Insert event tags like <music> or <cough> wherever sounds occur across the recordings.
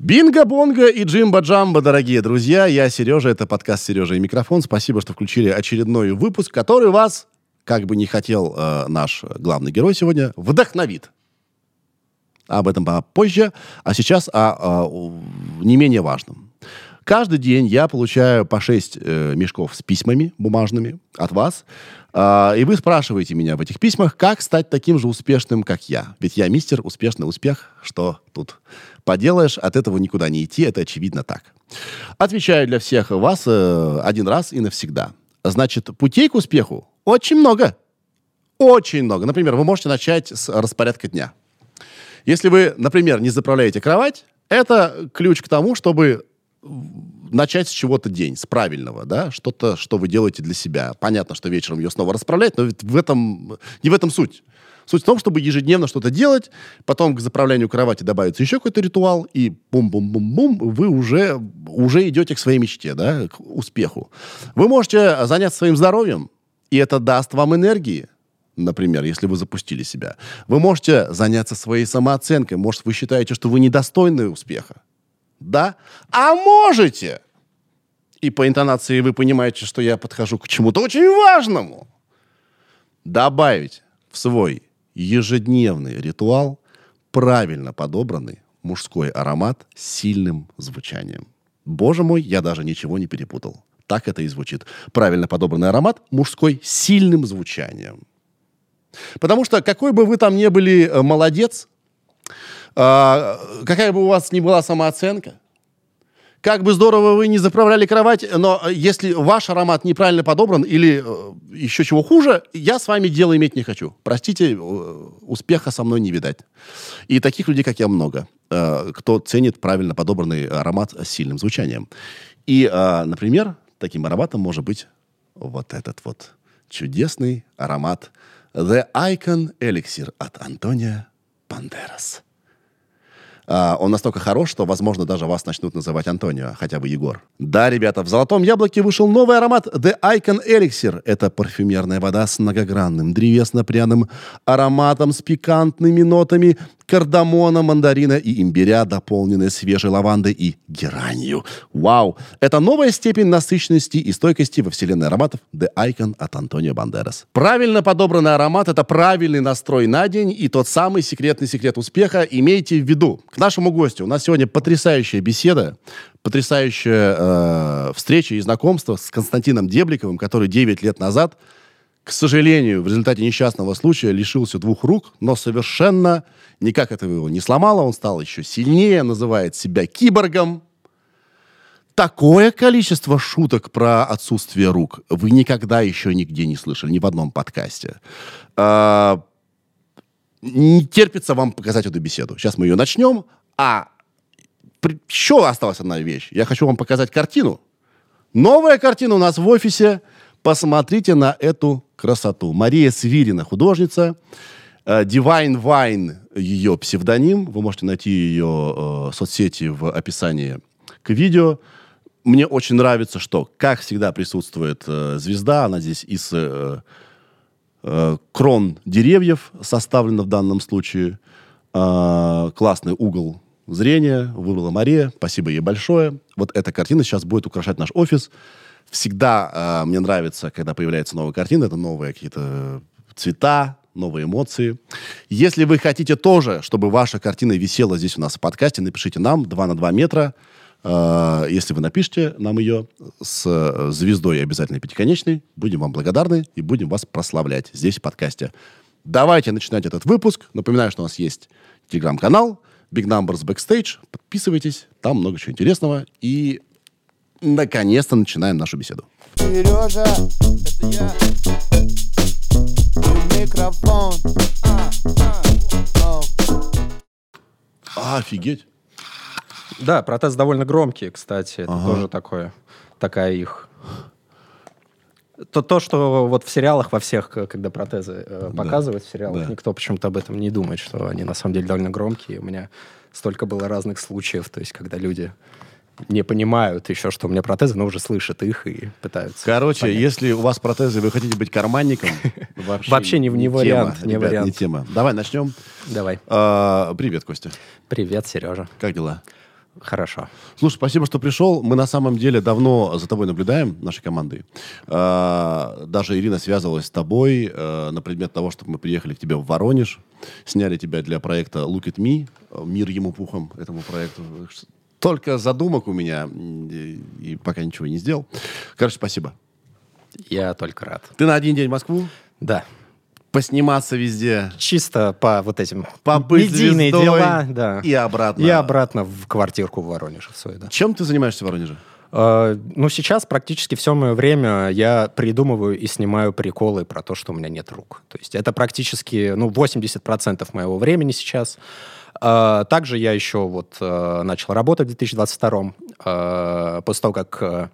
Бинго-бонго и джимба-джамба, дорогие друзья. Я Сережа, это подкаст «Сережа и микрофон». Спасибо, что включили очередной выпуск, который вас, как бы не хотел э, наш главный герой сегодня, вдохновит. Об этом попозже. А сейчас о, о не менее важном. Каждый день я получаю по 6 э, мешков с письмами бумажными от вас. Э, и вы спрашиваете меня в этих письмах, как стать таким же успешным, как я. Ведь я мистер успешный успех. Что тут поделаешь, от этого никуда не идти, это очевидно так. Отвечаю для всех вас э, один раз и навсегда. Значит, путей к успеху очень много. Очень много. Например, вы можете начать с распорядка дня. Если вы, например, не заправляете кровать, это ключ к тому, чтобы начать с чего-то день, с правильного, да, что-то, что вы делаете для себя. Понятно, что вечером ее снова расправлять, но ведь в этом, не в этом суть. Суть в том, чтобы ежедневно что-то делать, потом к заправлению кровати добавится еще какой-то ритуал, и бум-бум-бум-бум, вы уже, уже идете к своей мечте, да, к успеху. Вы можете заняться своим здоровьем, и это даст вам энергии, например, если вы запустили себя. Вы можете заняться своей самооценкой. Может, вы считаете, что вы недостойны успеха. Да? А можете! И по интонации вы понимаете, что я подхожу к чему-то очень важному. Добавить в свой ежедневный ритуал правильно подобранный мужской аромат с сильным звучанием. Боже мой, я даже ничего не перепутал. Так это и звучит. Правильно подобранный аромат мужской с сильным звучанием. Потому что какой бы вы там ни были э, молодец, а, какая бы у вас ни была самооценка, как бы здорово вы не заправляли кровать, но если ваш аромат неправильно подобран или э, еще чего хуже, я с вами дело иметь не хочу. Простите, э, успеха со мной не видать. И таких людей, как я, много, э, кто ценит правильно подобранный аромат с сильным звучанием. И, например, таким ароматом может быть вот этот вот чудесный аромат The Icon Elixir от Антония Бандерас. Uh, он настолько хорош, что, возможно, даже вас начнут называть Антонио, хотя бы Егор. Да, ребята, в «Золотом яблоке» вышел новый аромат The Icon Elixir. Это парфюмерная вода с многогранным древесно-пряным ароматом, с пикантными нотами, кардамона, мандарина и имбиря, дополненные свежей лавандой и геранью. Вау! Это новая степень насыщенности и стойкости во вселенной ароматов The Icon от Антонио Бандерас. Правильно подобранный аромат — это правильный настрой на день и тот самый секретный секрет успеха. Имейте в виду. К нашему гостю у нас сегодня потрясающая беседа, потрясающая э, встреча и знакомство с Константином Дебликовым, который 9 лет назад к сожалению, в результате несчастного случая лишился двух рук, но совершенно никак этого его не сломало. Он стал еще сильнее, называет себя киборгом. Такое количество шуток про отсутствие рук вы никогда еще нигде не слышали, ни в одном подкасте. А, не терпится вам показать эту беседу. Сейчас мы ее начнем, а еще осталась одна вещь. Я хочу вам показать картину. Новая картина у нас в офисе. Посмотрите на эту красоту. Мария Свирина, художница. Э, Divine Wine ее псевдоним. Вы можете найти ее э, соцсети в описании к видео. Мне очень нравится, что, как всегда, присутствует э, звезда. Она здесь из э, э, крон деревьев составлена в данном случае. Э, классный угол зрения выбрала Мария. Спасибо ей большое. Вот эта картина сейчас будет украшать наш офис. Всегда э, мне нравится, когда появляется новая картина, это новые какие-то цвета, новые эмоции. Если вы хотите тоже, чтобы ваша картина висела здесь у нас в подкасте, напишите нам 2 на 2 метра. Э, если вы напишите нам ее с звездой обязательно пятиконечной, будем вам благодарны и будем вас прославлять здесь в подкасте. Давайте начинать этот выпуск. Напоминаю, что у нас есть телеграм-канал Big Numbers Backstage. Подписывайтесь, там много чего интересного. И наконец-то начинаем нашу беседу. Сережа, это я. Микрофон. А, а, а. Офигеть. Да, протезы довольно громкие, кстати. Это ага. тоже такое, такая их то, то, что вот в сериалах во всех, когда протезы э, показывают да, в сериалах, да. никто почему-то об этом не думает, что они на самом деле довольно громкие. У меня столько было разных случаев, то есть когда люди не понимают еще, что у меня протезы, но уже слышат их и пытаются. Короче, понять. если у вас протезы, вы хотите быть карманником, <laughs> вообще, вообще не, не вариант. не, ребят, вариант. не тема. Давай начнем. Давай. А, привет, Костя. Привет, Сережа. Как дела? Хорошо. Слушай, спасибо, что пришел. Мы на самом деле давно за тобой наблюдаем, нашей командой. А, даже Ирина связывалась с тобой а, на предмет того, чтобы мы приехали к тебе в Воронеж, сняли тебя для проекта Look at Me, мир ему пухом этому проекту. Только задумок у меня, и, и пока ничего не сделал. Короче, спасибо. Я только рад. Ты на один день в Москву? Да посниматься везде. Чисто по вот этим Побыть медийные дела, да. И обратно. И обратно в квартирку в Воронеже в свою, да. Чем ты занимаешься в Воронеже? Uh, ну, сейчас практически все мое время я придумываю и снимаю приколы про то, что у меня нет рук. То есть это практически, ну, 80% моего времени сейчас. Э, также я еще вот э, начал работать в 2022 э, после того, как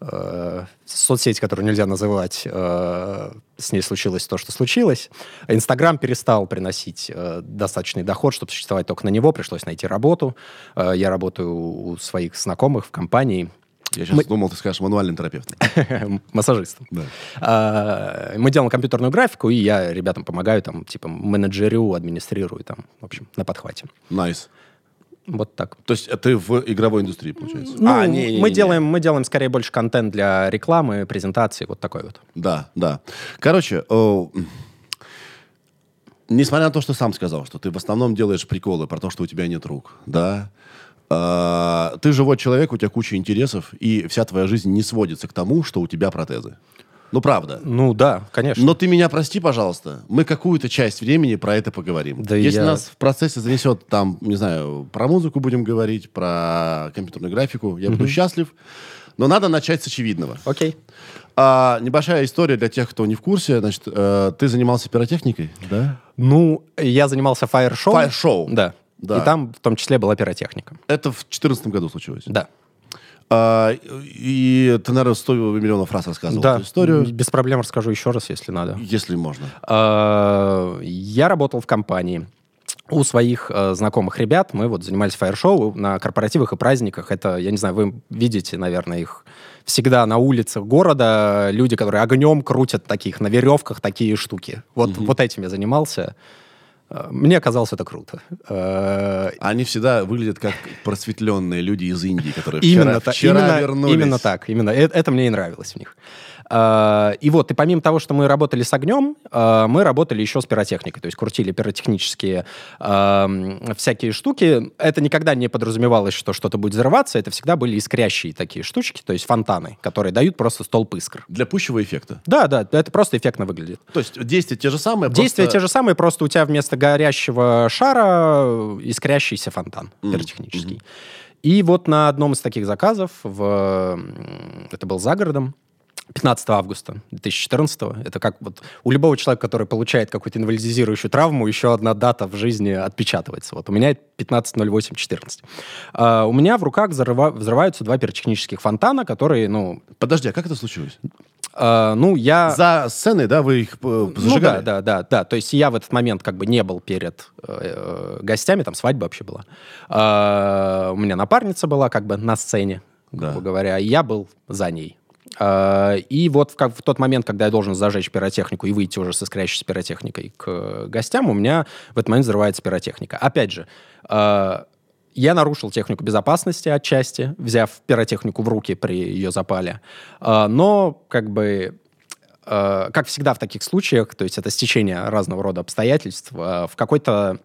э, соцсеть, которую нельзя называть, э, с ней случилось то, что случилось. Инстаграм перестал приносить э, достаточный доход, чтобы существовать только на него. Пришлось найти работу. Э, я работаю у своих знакомых в компании. Я сейчас мы... думал, ты скажешь мануальным терапевтом. <laughs> Массажистом. Да. А, мы делаем компьютерную графику, и я ребятам помогаю, там, типа, менеджерю, администрирую, там, в общем, на подхвате. Nice. Nice. Вот так. То есть ты в игровой индустрии, получается? Ну, а, не, не, мы, не, делаем, мы делаем скорее больше контент для рекламы, презентации, вот такой вот. Да, да. Короче, о, несмотря на то, что сам сказал, что ты в основном делаешь приколы про то, что у тебя нет рук, да, э, ты живой человек, у тебя куча интересов, и вся твоя жизнь не сводится к тому, что у тебя протезы. Ну, правда. Ну, да, конечно. Но ты меня прости, пожалуйста. Мы какую-то часть времени про это поговорим. Да Если я... нас в процессе занесет там, не знаю, про музыку будем говорить, про компьютерную графику, я буду счастлив. Но надо начать с очевидного. Окей. А, небольшая история для тех, кто не в курсе. Значит, э, ты занимался пиротехникой, да? Ну, я занимался фаер-шоу. Фаер-шоу. Да. Да. И там в том числе была пиротехника. Это в 2014 году случилось? Да. А, и ты, наверное, 100 миллионов раз рассказывал да, эту историю. без проблем расскажу еще раз, если надо. Если можно. А, я работал в компании. У своих э, знакомых ребят мы вот занимались фаер-шоу на корпоративах и праздниках. Это, я не знаю, вы видите, наверное, их всегда на улицах города. Люди, которые огнем крутят таких, на веревках такие штуки. Вот, mm-hmm. вот этим я занимался. Мне казалось это круто. Э, Они всегда выглядят как просветленные люди из Индии, которые именно вчера, вчера именно, вернулись. Именно так, именно. Это, это мне и нравилось в них. А, и вот, и помимо того, что мы работали с огнем, а, мы работали еще с пиротехникой, то есть крутили пиротехнические а, всякие штуки. Это никогда не подразумевалось, что что-то будет взрываться, это всегда были искрящие такие штучки, то есть фонтаны, которые дают просто столб искр. Для пущего эффекта? Да, да, это просто эффектно выглядит. То есть действия те же самые? Действия просто... те же самые, просто у тебя вместо горящего шара искрящийся фонтан mm. пиротехнический. Mm-hmm. И вот на одном из таких заказов, в... это был за городом, 15 августа 2014. Это как вот у любого человека, который получает какую-то инвалидизирующую травму, еще одна дата в жизни отпечатывается. Вот у меня это 15.08.14. А, у меня в руках взрыва, взрываются два пиротехнических фонтана, которые, ну... Подожди, а как это случилось? А, ну, я... За сценой, да, вы их зажигали? Э, ну, да, да, да, да. То есть я в этот момент как бы не был перед э, э гостями, там свадьба вообще была. А, у меня напарница была как бы на сцене, грубо да. говоря, и я был за ней. А, и вот в, как, в тот момент, когда я должен зажечь пиротехнику и выйти уже со искрящейся пиротехникой к гостям, у меня в этот момент взрывается пиротехника. Опять же, а, я нарушил технику безопасности отчасти, взяв пиротехнику в руки при ее запале. А, но, как бы, как всегда в таких случаях, то есть это стечение разного рода обстоятельств, в какой-то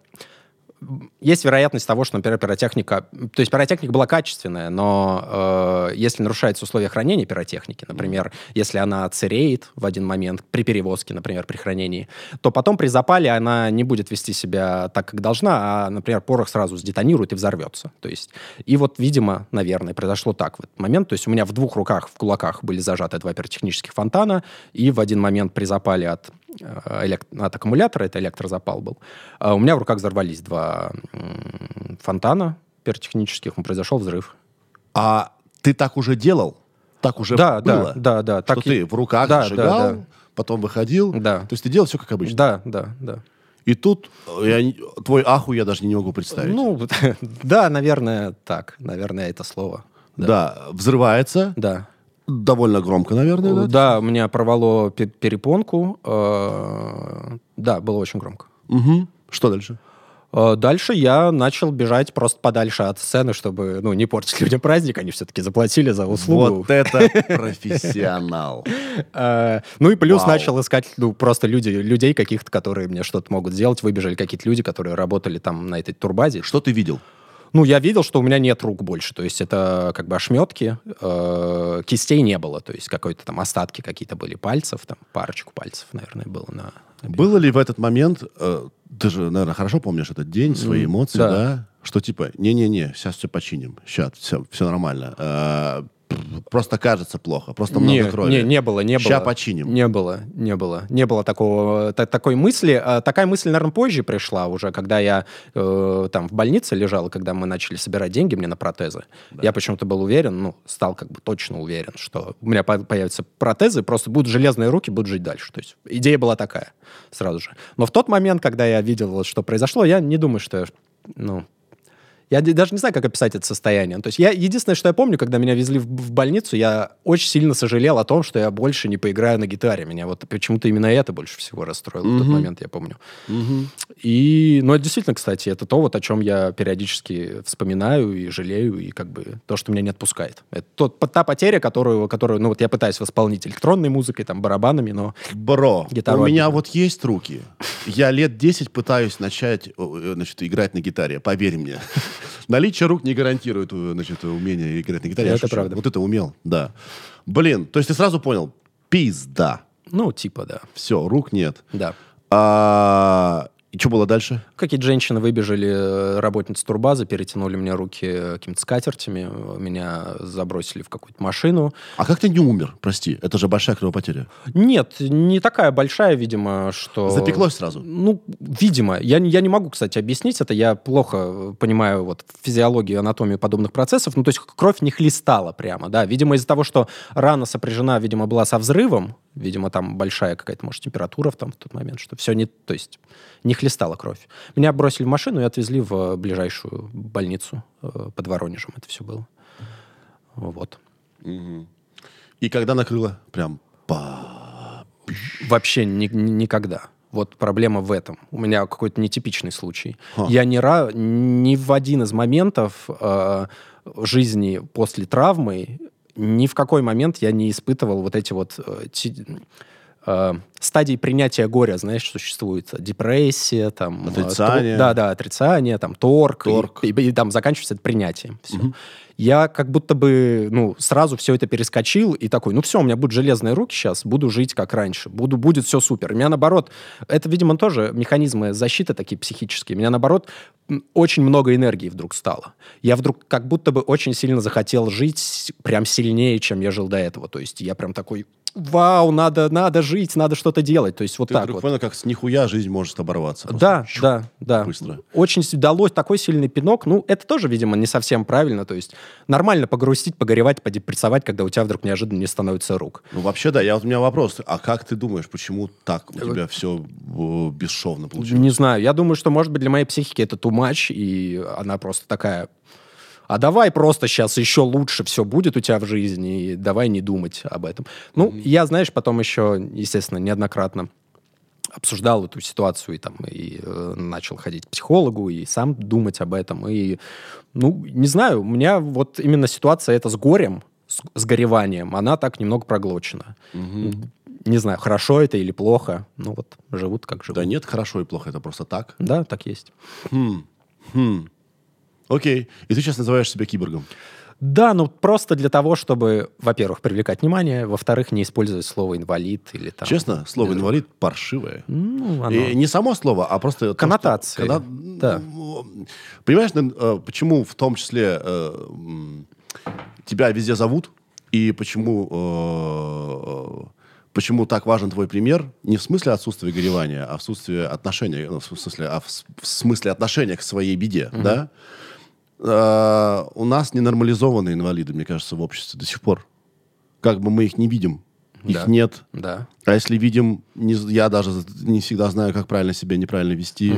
есть вероятность того, что, например, пиротехника... То есть пиротехника была качественная, но э, если нарушаются условия хранения пиротехники, например, если она цереет в один момент при перевозке, например, при хранении, то потом при запале она не будет вести себя так, как должна, а, например, порох сразу сдетонирует и взорвется. То есть, и вот, видимо, наверное, произошло так в этот момент. То есть у меня в двух руках, в кулаках были зажаты два пиротехнических фонтана, и в один момент при запале от, элект... от аккумулятора, это электрозапал был, э, у меня в руках взорвались два фонтана пиротехнических, произошел взрыв. А ты так уже делал? Так уже да, было? Да, да, да. Что так ты и... в руках да, сжигал, да, да. потом выходил? Да. То есть ты делал все как обычно? Да, да, да. И тут я, твой аху я даже не могу представить. Ну, <laughs> да, наверное, так. Наверное, это слово. Да, взрывается. Да. Довольно громко, наверное, да? Да, у меня порвало пе- перепонку. Э, Да, было очень громко. Угу. Что дальше? Э, Дальше я начал бежать просто подальше от сцены, чтобы, ну, не портить людям праздник. Они все-таки заплатили за услугу. Вот это профессионал. <laughs> Э, Ну и плюс начал искать, ну, просто люди, людей каких-то, которые мне что-то могут сделать. Выбежали какие-то люди, которые работали там на этой турбазе. Что ты видел? Ну, я видел, что у меня нет рук больше. То есть это как бы ошметки, э, кистей не было. То есть какой-то там остатки какие-то были пальцев, там парочку пальцев, наверное, было на... Было ли в этот момент, э, ты же, наверное, хорошо помнишь этот день, свои эмоции, да. да? Что типа, не-не-не, сейчас все починим, сейчас все, все нормально. Э, просто кажется плохо, просто много не, крови. не, не было, не было. Ща починим. Не было, не было. Не было такого, та- такой мысли. А, Такая мысль, наверное, позже пришла уже, когда я э, там в больнице лежал, когда мы начали собирать деньги мне на протезы. Я почему-то был уверен, ну, стал как бы точно уверен, что у меня по- появятся протезы, просто будут железные руки, будут жить дальше. То есть идея была такая сразу же. Но в тот момент, когда я видел, вот, что произошло, я не думаю, что, я, ну, я даже не знаю, как описать это состояние. То есть я единственное, что я помню, когда меня везли в, в больницу, я очень сильно сожалел о том, что я больше не поиграю на гитаре. Меня вот почему-то именно это больше всего расстроило в тот момент, я помню. И, ну, это действительно, кстати, это то, вот о чем я периодически вспоминаю и жалею, и как бы то, что меня не отпускает. Это тот, та потеря, которую, которую, ну, вот я пытаюсь восполнить электронной музыкой, там, барабанами, но Бро, Гитару у меня вот есть руки. Я лет 10 пытаюсь начать э, значит, играть на гитаре, поверь мне. Наличие рук не гарантирует э, значит, умение играть на гитаре. Это правда. Вот это умел, да. Блин, то есть ты сразу понял, пизда. ну, типа, да, Все, рук нет. да. А, и что было дальше? Какие-то женщины выбежали, э, работницы турбазы, перетянули мне руки э, какими-то скатертями, э, меня забросили в какую-то машину. А как ты не умер? Прости, это же большая кровопотеря. Нет, не такая большая, видимо, что... Запеклось сразу? Ну, видимо. Я, я не могу, кстати, объяснить это. Я плохо понимаю вот физиологию, анатомию подобных процессов. Ну, то есть кровь не хлестала прямо, да. Видимо, из-за того, что рана сопряжена, видимо, была со взрывом, видимо, там большая какая-то, может, температура в, там, в тот момент, что все не... То есть не хлестала кровь. Меня бросили в машину и отвезли в э, ближайшую больницу э, под Воронежем. Это все было. Вот. И когда накрыло? Прям па. Вообще ни- ни- никогда. Вот проблема в этом. У меня какой-то нетипичный случай. Ха. Я ни, ра- ни в один из моментов э, жизни после травмы, ни в какой момент я не испытывал вот эти вот э, э, стадии принятия горя, знаешь, существует депрессия, там... э, Отрицание. то- да, да, отрицание, там, торг. Торг. И, и- и там заканчивается это принятием. Всё. Я как будто бы, ну, сразу все это перескочил и такой, ну все, у меня будут железные руки сейчас, буду жить как раньше, буду, будет все супер. У меня наоборот, это, видимо, тоже механизмы защиты такие психические. У меня наоборот очень много энергии вдруг стало. Я вдруг как будто бы очень сильно захотел жить прям сильнее, чем я жил до этого. То есть я прям такой, вау, надо, надо жить, надо что-то делать. То есть вот Ты так вдруг вот. понял, как с нихуя жизнь может оборваться. Да, щух. да, да. быстро. Очень далось такой сильный пинок. Ну, это тоже, видимо, не совсем правильно. То есть нормально погрустить, погоревать, подепрессовать, когда у тебя вдруг неожиданно не становится рук. Ну, вообще, да. Я, вот у меня вопрос. А как ты думаешь, почему так у тебя все бесшовно получилось? Не знаю. Я думаю, что, может быть, для моей психики это too much, и она просто такая... А давай просто сейчас еще лучше все будет у тебя в жизни, и давай не думать об этом. Ну, я, знаешь, потом еще, естественно, неоднократно обсуждал эту ситуацию и там и э, начал ходить к психологу и сам думать об этом и ну не знаю у меня вот именно ситуация эта с горем с, с гореванием она так немного проглочена не знаю хорошо это или плохо ну вот живут как живут Да нет, хорошо и плохо, это просто так. да так есть Хм. Окей. И ты сейчас называешь себя киборгом. Да ну просто для того чтобы во-первых привлекать внимание во-вторых не использовать слово инвалид или там Честно, слово инвалид паршивое. ну, оно- И не само слово, а просто... что- Коннотации, когда- да. Понимаешь, э, почему в том числе э, тебя везде зовут, и почему, э, почему так важен твой пример, не в смысле отсутствия горевания, а в смысле отношения, ну, в смысле, а в, смысле отношения к своей беде, да? Э, у нас ненормализованные инвалиды, мне кажется, в обществе до сих пор. Как бы мы их не видим, их Да. нет, да а если видим, не я даже не всегда знаю, как правильно себя неправильно вести.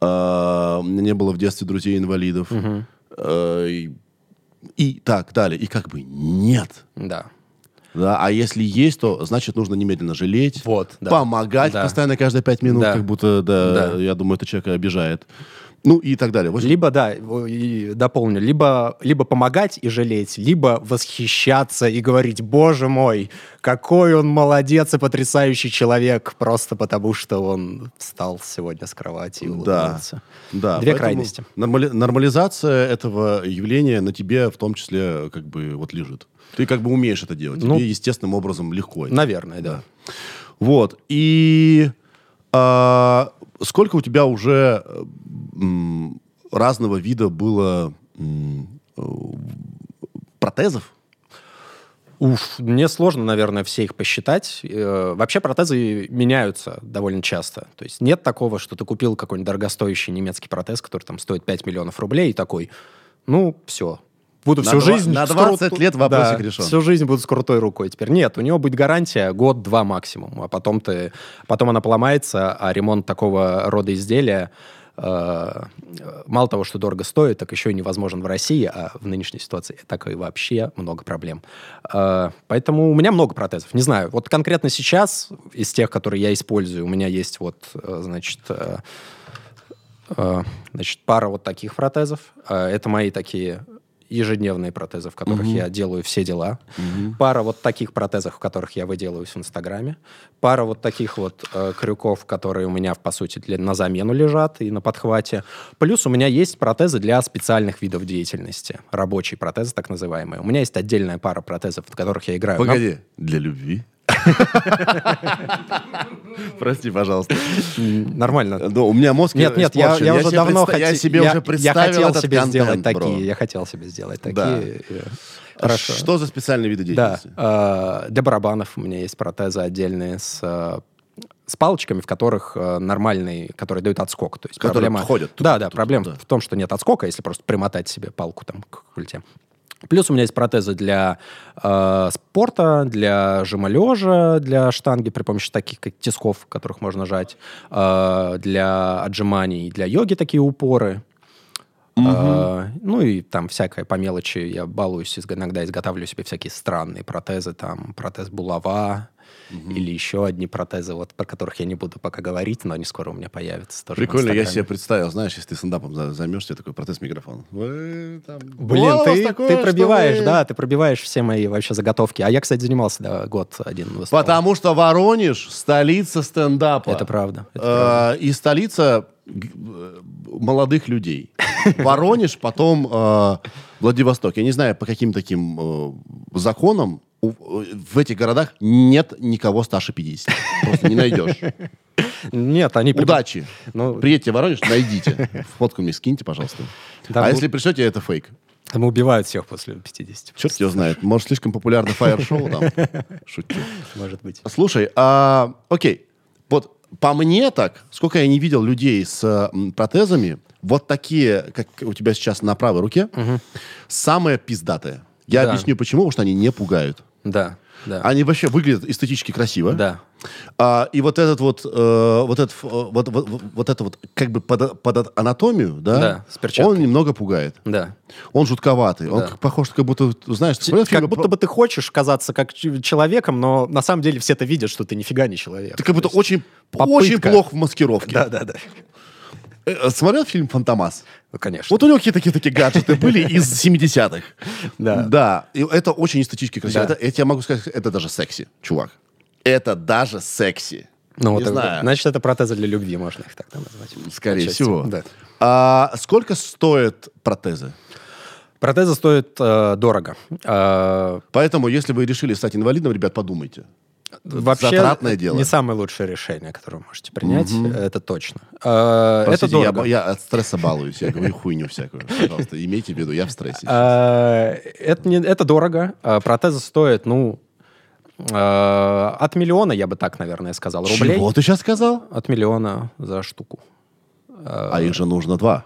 А, у меня не было в детстве друзей-инвалидов. А, и и так далее. И как бы нет. Да. Да, а если есть, то значит нужно немедленно жалеть, Вот, да. помогать Да. постоянно каждые пять минут, Да. как будто, да, Да. я думаю, это человека обижает. Ну и так далее. Вот Либо, да, и дополню, либо, либо помогать и жалеть, либо восхищаться и говорить, боже мой, какой он молодец и потрясающий человек, просто потому что он встал сегодня с кровати и Да, улыбнулся. да. Две поэтому крайности. нормали- нормализация этого явления на тебе в том числе как бы вот лежит. Ты как бы умеешь это делать. Ну, Тебе естественным образом легко. это. Наверное, да. Вот. И а, сколько у тебя уже э, разного вида было э, протезов? Уф, мне сложно, наверное, все их посчитать. Э, Вообще протезы меняются довольно часто. То есть нет такого, что ты купил какой-нибудь дорогостоящий немецкий протез, который там стоит 5 миллионов рублей, и такой, ну, все. Буду На всю два- жизнь... на с 20 крут- лет вопросик Да, решен. Всю жизнь буду с крутой рукой. Теперь нет, у него будет гарантия год-два максимум, а потом ты... Потом она поломается, а ремонт такого рода изделия мало того, что дорого стоит, так еще и невозможен в России, а в нынешней ситуации так и вообще много проблем. Э, Поэтому у меня много протезов. Не знаю, вот конкретно сейчас из тех, которые я использую, у меня есть вот, э, значит, э, э, значит, пара вот таких протезов. Э, Это мои такие ежедневные протезы, в которых я делаю все дела. Пара вот таких протезов, в которых я выделываюсь в Инстаграме. Пара вот таких вот э, крюков, которые у меня, по сути, для, на замену лежат и на подхвате. Плюс у меня есть протезы для специальных видов деятельности. Рабочие протезы, так называемые. У меня есть отдельная пара протезов, в которых я играю. Погоди, для любви? <laughs> Прости, пожалуйста. Нормально. Ну, у меня мозг Нет, нет, я, я уже давно предста- Я себе уже представил Я хотел себе сделать такие, я хотел себе сделать такие. Да. Хорошо. Что за специальные виды Да, деятельности? э, для барабанов у меня есть протезы отдельные с, с палочками, в которых э, нормальный, которые дают отскок. То есть Которые проблема... ходят Да, да, проблема да. в том, что нет отскока, если просто примотать себе палку там к культе. Плюс у меня есть протезы для э, спорта, для жима-лежа, для штанги при помощи таких как тисков, которых можно жать, э, для отжиманий, для йоги такие упоры. Э, ну и там всякое по мелочи. Я балуюсь, иногда изготавливаю себе всякие странные протезы, там протез булава или еще одни протезы, вот про которых я не буду пока говорить, но они скоро у меня появятся. Тоже Прикольно, я себе представил, знаешь, если ты стендапом за- займешься, такой протез-микрофон. Вы там- Блин, ты, такое, ты пробиваешь, вы- да, ты пробиваешь все мои вообще заготовки. А я, кстати, занимался да, год один. выступал. Потому что Воронеж — столица стендапа. Это правда. это правда. Э, И столица э, молодых людей. <laughs> Воронеж, потом э, Владивосток. Я не знаю, по каким таким э, законам в этих городах нет никого старше 50. Просто не найдешь. Нет, они... Удачи. Ну, Приедьте в Воронеж, найдите. Фотку мне скиньте, пожалуйста. Да, а ну- если пришлете, это фейк. Там убивают всех после 50. Черт его знает. Может, слишком популярно фаер-шоу там? Шучу. Может быть. Слушай, а, окей. Вот по мне так, сколько я не видел людей с протезами, вот такие, как у тебя сейчас на правой руке, самые пиздатые. Я Да. объясню почему, потому что они не пугают. Да, да. Они вообще выглядят эстетически красиво. Да. А, и вот этот вот, э, вот, этот, э, вот, вот, вот- вот это вот, как бы под, под анатомию, да, Да, он немного пугает. Да. Он жутковатый. Он Да. как- похож, как будто, знаешь, смотрел Как будто про- бы ты хочешь казаться как человеком, но на самом деле все это видят, что ты нифига не человек. ты как будто есть- очень, попытка. очень плох в маскировке. Да, да, да. Э, Смотрел фильм «Фантомас»? Ну, конечно. Вот у него какие-то такие, такие гаджеты были из <laughs> 70-х. Да. Да. И это очень эстетически красиво. Да. Это, я тебе могу сказать, это даже секси, чувак. Это даже секси. Ну, вот, знаю. Значит, это протезы для любви, можно их тогда назвать. Скорее Отчасти. всего. Да. А сколько стоят протезы? Протезы стоят э, дорого. Э, Поэтому, если вы решили стать инвалидом, ребят, подумайте. Вообще, Затратное дело. не самое лучшее решение, которое вы можете принять, это точно. Э, это Простите, я, дорого. бо- я от стресса балуюсь. Я говорю хуйню всякую. Пожалуйста, имейте в виду, я в стрессе. Э, Это, не, это дорого. Протезы стоят, ну, от миллиона, я бы так, наверное, сказал, рублей. Чего ты сейчас сказал? От миллиона за штуку. А их же нужно два.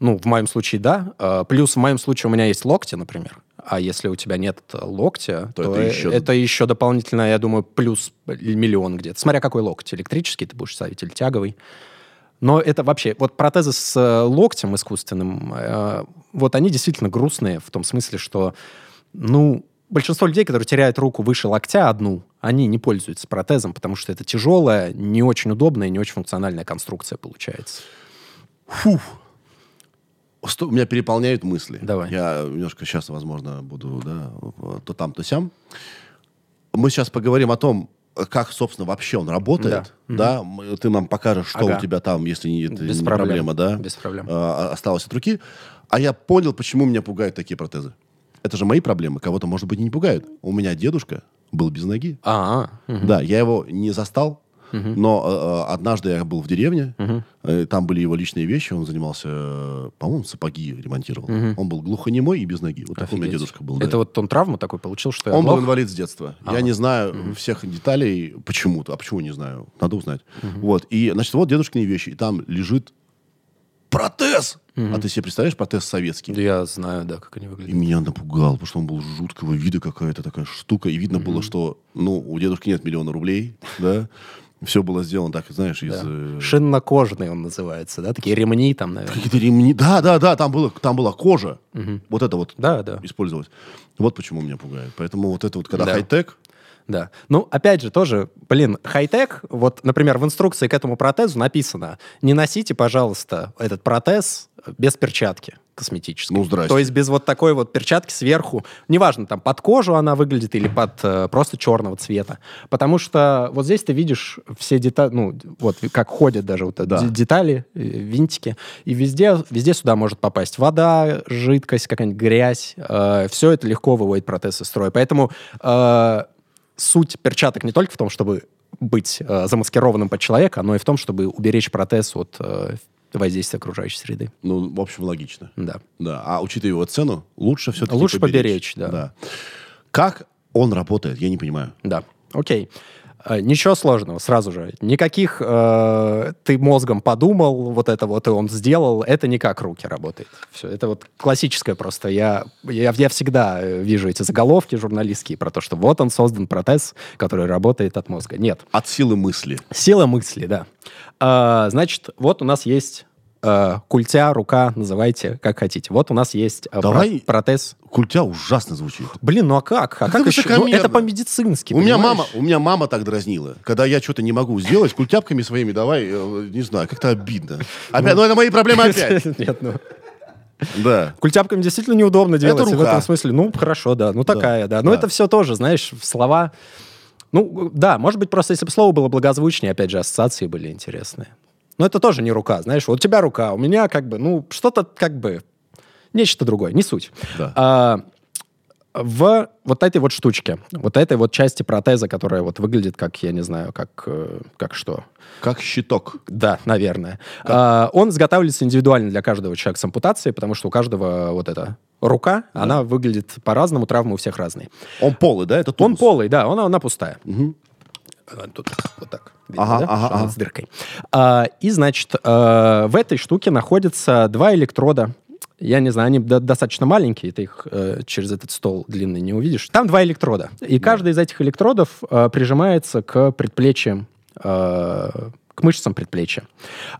Ну, в моем случае, да. Плюс в моем случае у меня есть локти, например. А если у тебя нет локтя, То то, это еще- это еще дополнительно, я думаю, плюс миллион где-то. Смотря какой локоть. Электрический ты будешь ставить или тяговый. Но это вообще... Вот протезы с э, локтем искусственным, э, вот они действительно грустные в том смысле, что, ну, большинство людей, которые теряют руку выше локтя одну, они не пользуются протезом, потому что это тяжелая, не очень удобная, не очень функциональная конструкция получается. Фух. У меня переполняют мысли. Давай. Я немножко сейчас, возможно, буду да, то там, то сям. Мы сейчас поговорим о том, как, собственно, вообще он работает, да, да? ты нам покажешь, что ага. у тебя там, если не, это Без не проблем. проблема, да, Без проблем. А, осталось от руки. А я понял, почему меня пугают такие протезы. Это же мои проблемы, кого-то, может быть, и не пугают. У меня дедушка был без ноги. А, угу. Да, я его не застал, Угу. Но э, однажды я был в деревне, угу. э, там были его личные вещи, он занимался, э, по-моему, сапоги ремонтировал. Угу. Он был глухонемой и без ноги. Вот Офигеть. такой у меня дедушка был. Это да. вот он травму такой получил, что Он был инвалид с детства. Ага. Я не знаю угу. всех деталей почему-то. А почему не знаю? Надо узнать. Угу. Вот. И, значит, вот дедушкины вещи. И там лежит протез. Угу. А ты себе представляешь протез советский? Да я знаю, да, как они выглядят. И меня напугал, потому что он был жуткого вида какая-то такая штука. И видно угу. было, что, ну, у дедушки нет миллиона рублей, да. Все было сделано так, знаешь, из... Да. Э... Шиннокожный он называется, да? Такие ремни там, наверное. Какие-то ремни. Да, да, да, там, было, там была кожа. Угу. Вот это вот да, да. использовалось. Вот почему меня пугает. Поэтому вот это вот, когда да. хай-тек, да. Ну, опять же, тоже, блин, хай-тек, вот, например, в инструкции к этому протезу написано, не носите, пожалуйста, этот протез без перчатки косметической. Ну, здрасте. То есть без вот такой вот перчатки сверху. Неважно, там под кожу она выглядит или под э, просто черного цвета. Потому что вот здесь ты видишь все детали, ну, вот как ходят даже вот да. детали, э, винтики. И везде, везде сюда может попасть вода, жидкость, какая-нибудь грязь. Э, все это легко выводит протез из строя. Поэтому э, суть перчаток не только в том, чтобы быть э, замаскированным под человека, но и в том, чтобы уберечь протез от э, воздействия окружающей среды. Ну, в общем, логично. Да. Да. А учитывая его цену, лучше все-таки Лучше поберечь. поберечь, да. да. Как он работает, я не понимаю. Да. Окей. Э, ничего сложного, сразу же. Никаких э, ты мозгом подумал, вот это вот и он сделал, это не как руки работает. Все, это вот классическое просто. Я, я, я всегда э, вижу эти заголовки журналистские про то, что вот он создан протез, который работает от мозга. Нет. От силы мысли. Сила мысли, да. А, значит, вот у нас есть э, культя, рука, называйте как хотите. Вот у нас есть э, Давай протез. Культя ужасно звучит. Блин, ну а как? А как еще? Ну, это по-медицински, у меня мама, У меня мама так дразнила. Когда я что-то не могу сделать, культяпками своими давай, э, не знаю, как-то обидно. Опять, ну, ну это мои проблемы опять. <laughs> Нет, ну... Да. Культяпками действительно неудобно делать. Это рука. В этом смысле, ну, хорошо, да. Ну, такая, да. Но да. это все тоже, знаешь, слова... Ну, да, может быть, просто если бы слово было благозвучнее, опять же, ассоциации были интересные. Но это тоже не рука, знаешь, вот у тебя рука, у меня как бы, ну, что-то как бы, нечто другое, не суть. Да. А, в вот этой вот штучке, вот этой вот части протеза, которая вот выглядит как, я не знаю, как, э, как что? Как щиток. Да, наверное. Как? А, он изготавливается индивидуально для каждого человека с ампутацией, потому что у каждого вот эта рука, да. она выглядит по-разному, травмы у всех разные. Он полый, да? Это тубус? Он полый, да, он, она пустая. Угу. Тут вот так. Видите, ага, да? ага, ага. С дыркой. А, и, значит, а, в этой штуке находятся два электрода. Я не знаю, они до- достаточно маленькие, ты их э, через этот стол длинный не увидишь. Там два электрода. И каждый из этих электродов э, прижимается к предплечьям э, к мышцам предплечья.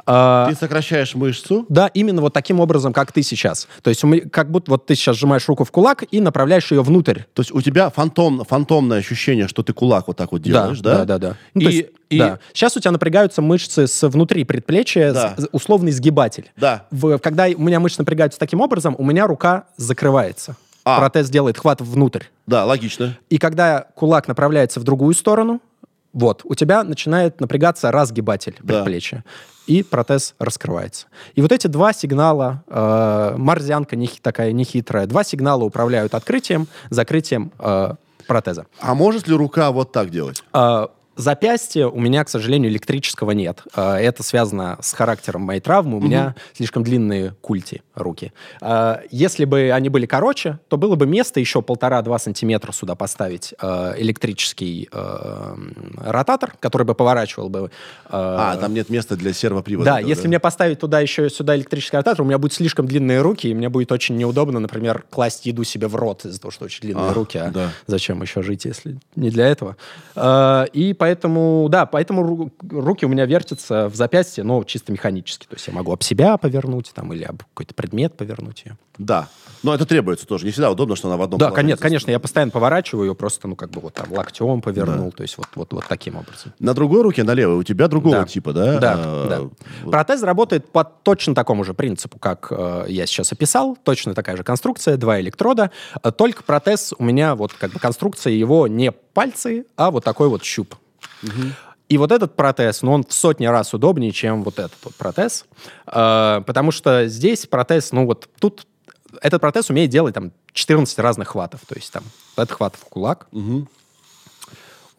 А, ты сокращаешь мышцу? Да, именно вот таким образом, как ты сейчас. То есть как будто вот ты сейчас сжимаешь руку в кулак и направляешь ее внутрь. То есть у тебя фантом, фантомное ощущение, что ты кулак вот так вот делаешь, да? Да, да, да. да. Ну, и, есть, и... да. Сейчас у тебя напрягаются мышцы с внутри предплечья, да. с, условный сгибатель. Да. В, когда у меня мышцы напрягаются таким образом, у меня рука закрывается. А. Протез делает хват внутрь. Да, логично. И когда кулак направляется в другую сторону, вот, у тебя начинает напрягаться разгибатель да. предплечья, и протез раскрывается. И вот эти два сигнала, э, морзянка не, такая нехитрая, два сигнала управляют открытием, закрытием э, протеза. А может ли рука вот так делать? Э, Запястье у меня, к сожалению, электрического нет. А, это связано с характером моей травмы. У угу. меня слишком длинные культи руки. А, если бы они были короче, то было бы место еще полтора-два сантиметра сюда поставить а, электрический ротатор, который бы поворачивал бы... А, там нет места для сервопривода. Да, если да? мне поставить туда еще сюда электрический ротатор, у меня будет слишком длинные руки, и мне будет очень неудобно, например, класть еду себе в рот из-за того, что очень длинные а, руки. А да. зачем еще жить, если не для этого? И поэтому поэтому, да, поэтому руки у меня вертятся в запястье, но чисто механически. То есть я могу об себя повернуть там, или об какой-то предмет повернуть ее. Да, но это требуется тоже. Не всегда удобно, что она в одном Да, конечно, конечно, я постоянно поворачиваю ее, просто, ну, как бы вот там локтем повернул, да. то есть вот, вот, вот таким образом. На другой руке, на левой, у тебя другого да. типа, да? Да, а, да. Вот. Протез работает по точно такому же принципу, как э, я сейчас описал, точно такая же конструкция, два электрода, э, только протез у меня вот как бы конструкция его не пальцы, а вот такой вот щуп. Угу. И вот этот протез, ну, он в сотни раз удобнее, чем вот этот вот протез, э, потому что здесь протез, ну, вот тут этот протез умеет делать там 14 разных хватов, то есть там этот хват в кулак, угу.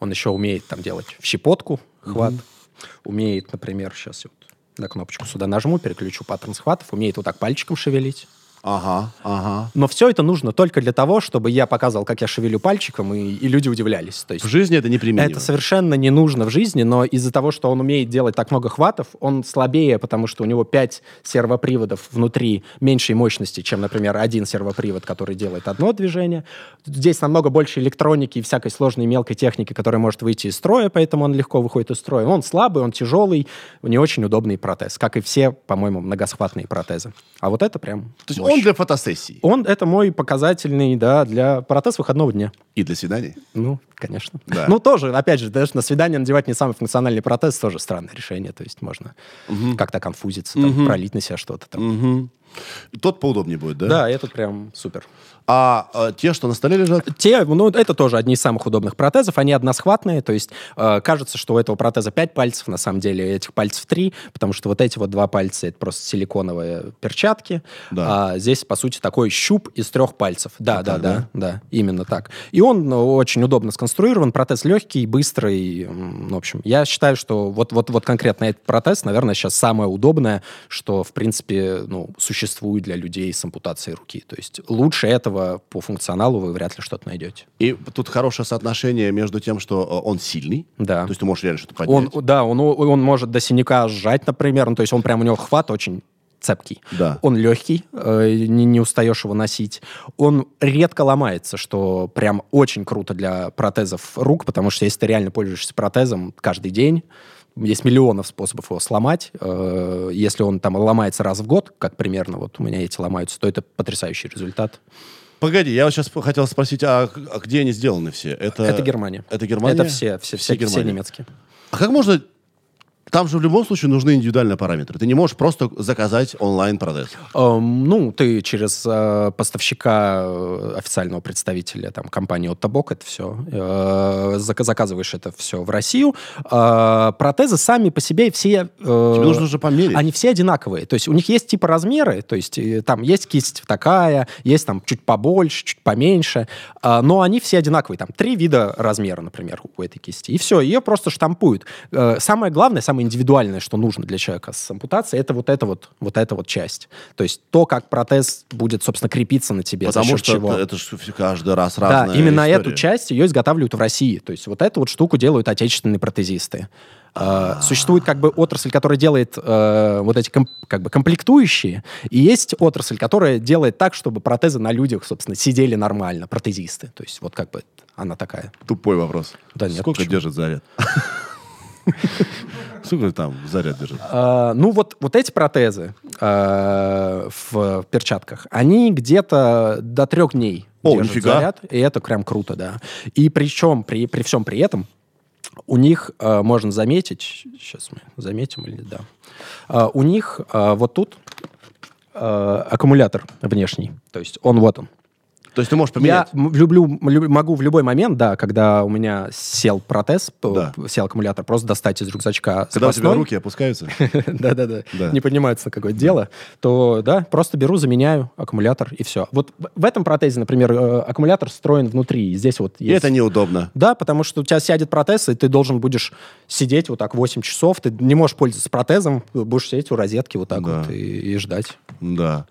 он еще умеет там делать в щепотку хват, угу. умеет, например, сейчас вот на кнопочку сюда нажму, переключу паттерн схватов, умеет вот так пальчиком шевелить. Ага, ага. Но все это нужно только для того, чтобы я показывал, как я шевелю пальчиком, и, и люди удивлялись. То есть в жизни это не применимо. Это совершенно не нужно в жизни, но из-за того, что он умеет делать так много хватов, он слабее, потому что у него 5 сервоприводов внутри меньшей мощности, чем, например, один сервопривод, который делает одно движение. Здесь намного больше электроники и всякой сложной мелкой техники, которая может выйти из строя, поэтому он легко выходит из строя. Он слабый, он тяжелый, не очень удобный протез, как и все, по-моему, многосхватные протезы. А вот это прям... То есть он для фотосессии. Он это мой показательный, да, для протез выходного дня. И для свиданий? Ну, конечно. Да. Ну, тоже, опять же, даже на свидание надевать не самый функциональный протез, тоже странное решение. То есть можно угу. как-то конфузиться, там, угу. пролить на себя что-то там. Угу. Тот поудобнее будет, да? Да, этот прям супер. А, а те, что на столе лежат? Те, ну, это тоже одни из самых удобных протезов. Они односхватные, то есть э, кажется, что у этого протеза 5 пальцев, на самом деле этих пальцев 3, потому что вот эти вот два пальца — это просто силиконовые перчатки, да. а здесь, по сути, такой щуп из трех пальцев. Да, да, да, да, да, именно так. И он ну, очень удобно сконструирован, протез легкий, быстрый, в общем. Я считаю, что вот, вот, вот конкретно этот протез, наверное, сейчас самое удобное, что, в принципе, ну, существует для людей с ампутацией руки. То есть лучше этого этого по функционалу вы вряд ли что-то найдете. И тут хорошее соотношение между тем, что э, он сильный, да. то есть ты можешь реально что-то поднять. Он, да, он, он может до синяка сжать, например, ну, то есть он прям, у него хват очень цепкий. Да. Он легкий, э, не, не устаешь его носить. Он редко ломается, что прям очень круто для протезов рук, потому что если ты реально пользуешься протезом каждый день, есть миллионов способов его сломать. Э, если он там ломается раз в год, как примерно вот у меня эти ломаются, то это потрясающий результат. Погоди, я вот сейчас хотел спросить, а, а где они сделаны все? Это, это Германия. Это Германия? Это все, все, все, все, все немецкие. А как можно там же в любом случае нужны индивидуальные параметры. Ты не можешь просто заказать онлайн-протез. Эм, ну, ты через э, поставщика, э, официального представителя там, компании Оттобок это все, э, заказываешь это все в Россию. Э, протезы сами по себе все... Э, Тебе нужно уже померить. Они все одинаковые. То есть у них есть типа размеры, то есть э, там есть кисть такая, есть там чуть побольше, чуть поменьше, э, но они все одинаковые. Там три вида размера, например, у этой кисти. И все, ее просто штампуют. Э, самое главное, самое самое индивидуальное, что нужно для человека с ампутацией, это вот эта вот, вот эта вот часть. То есть то, как протез будет, собственно, крепиться на тебе. Потому что чего. это, это же каждый раз разная Да, именно история. эту часть ее изготавливают в России. То есть вот эту вот штуку делают отечественные протезисты. Uh, существует как бы отрасль, которая делает uh, вот эти комп, как бы комплектующие, и есть отрасль, которая делает так, чтобы протезы на людях, собственно, сидели нормально, протезисты. То есть вот как бы она такая. Тупой вопрос. Да нет, Сколько почему? держит заряд? Сколько там заряд держит? А, ну, вот, вот эти протезы а, в перчатках, они где-то до трех дней О, держат нифига. заряд, и это прям круто, да. И причем, при, при всем при этом, у них а, можно заметить, сейчас мы заметим или да, у них вот тут аккумулятор внешний, то есть он вот он. То есть ты можешь поменять? Я люблю, могу в любой момент, да, когда у меня сел протез, да. сел аккумулятор, просто достать из рюкзачка Когда запасной. у тебя руки опускаются? <laughs> Да-да-да, не поднимаются на какое-то дело, то, да, просто беру, заменяю аккумулятор, и все. Вот в этом протезе, например, э, аккумулятор встроен внутри, здесь вот есть... И это неудобно. Да, потому что у тебя сядет протез, и ты должен будешь сидеть вот так 8 часов, ты не можешь пользоваться протезом, будешь сидеть у розетки вот так вот и ждать. Да.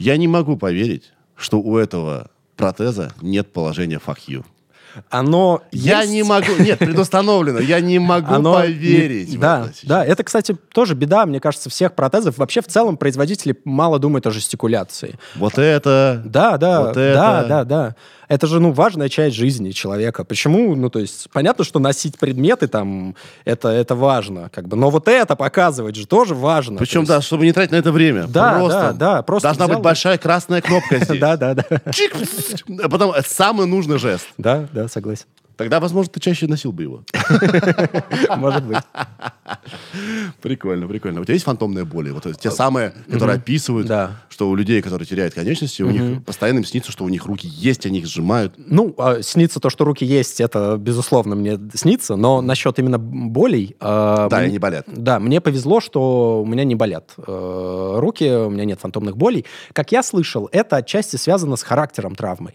Я не могу поверить, что у этого протеза нет положения fuck you. оно Я есть. не могу... Нет, предустановлено. Я не могу Оно не- поверить в да, это да, это, кстати, тоже беда, мне кажется, всех протезов. Вообще, в целом, производители мало думают о жестикуляции. Вот это... Да, да, Вот да, это- да, да. Это же, ну, важная часть жизни человека. Почему? Ну, то есть, понятно, что носить предметы там, это, это важно, как бы. Но вот это показывать же тоже важно. Причем, То да, чтобы не тратить на это время. Да, просто да, да, просто Должна взял быть большая красная кнопка есть- <laughs> здесь. Да, да, да. А потом самый нужный жест. Да, да, согласен. Тогда, возможно, ты чаще носил бы его. <laughs> Может быть. Прикольно, прикольно. У тебя есть фантомные боли? Вот те самые, которые описывают, что у людей, которые теряют конечности, у них постоянно снится, что у них руки есть, они их сжимают. Ну, а, снится то, что руки есть, это, безусловно, мне снится, но насчет именно болей... а, Да, они болят. Да, мне повезло, что у меня не болят э, руки, у меня нет фантомных болей. Как я слышал, это отчасти связано с характером травмы.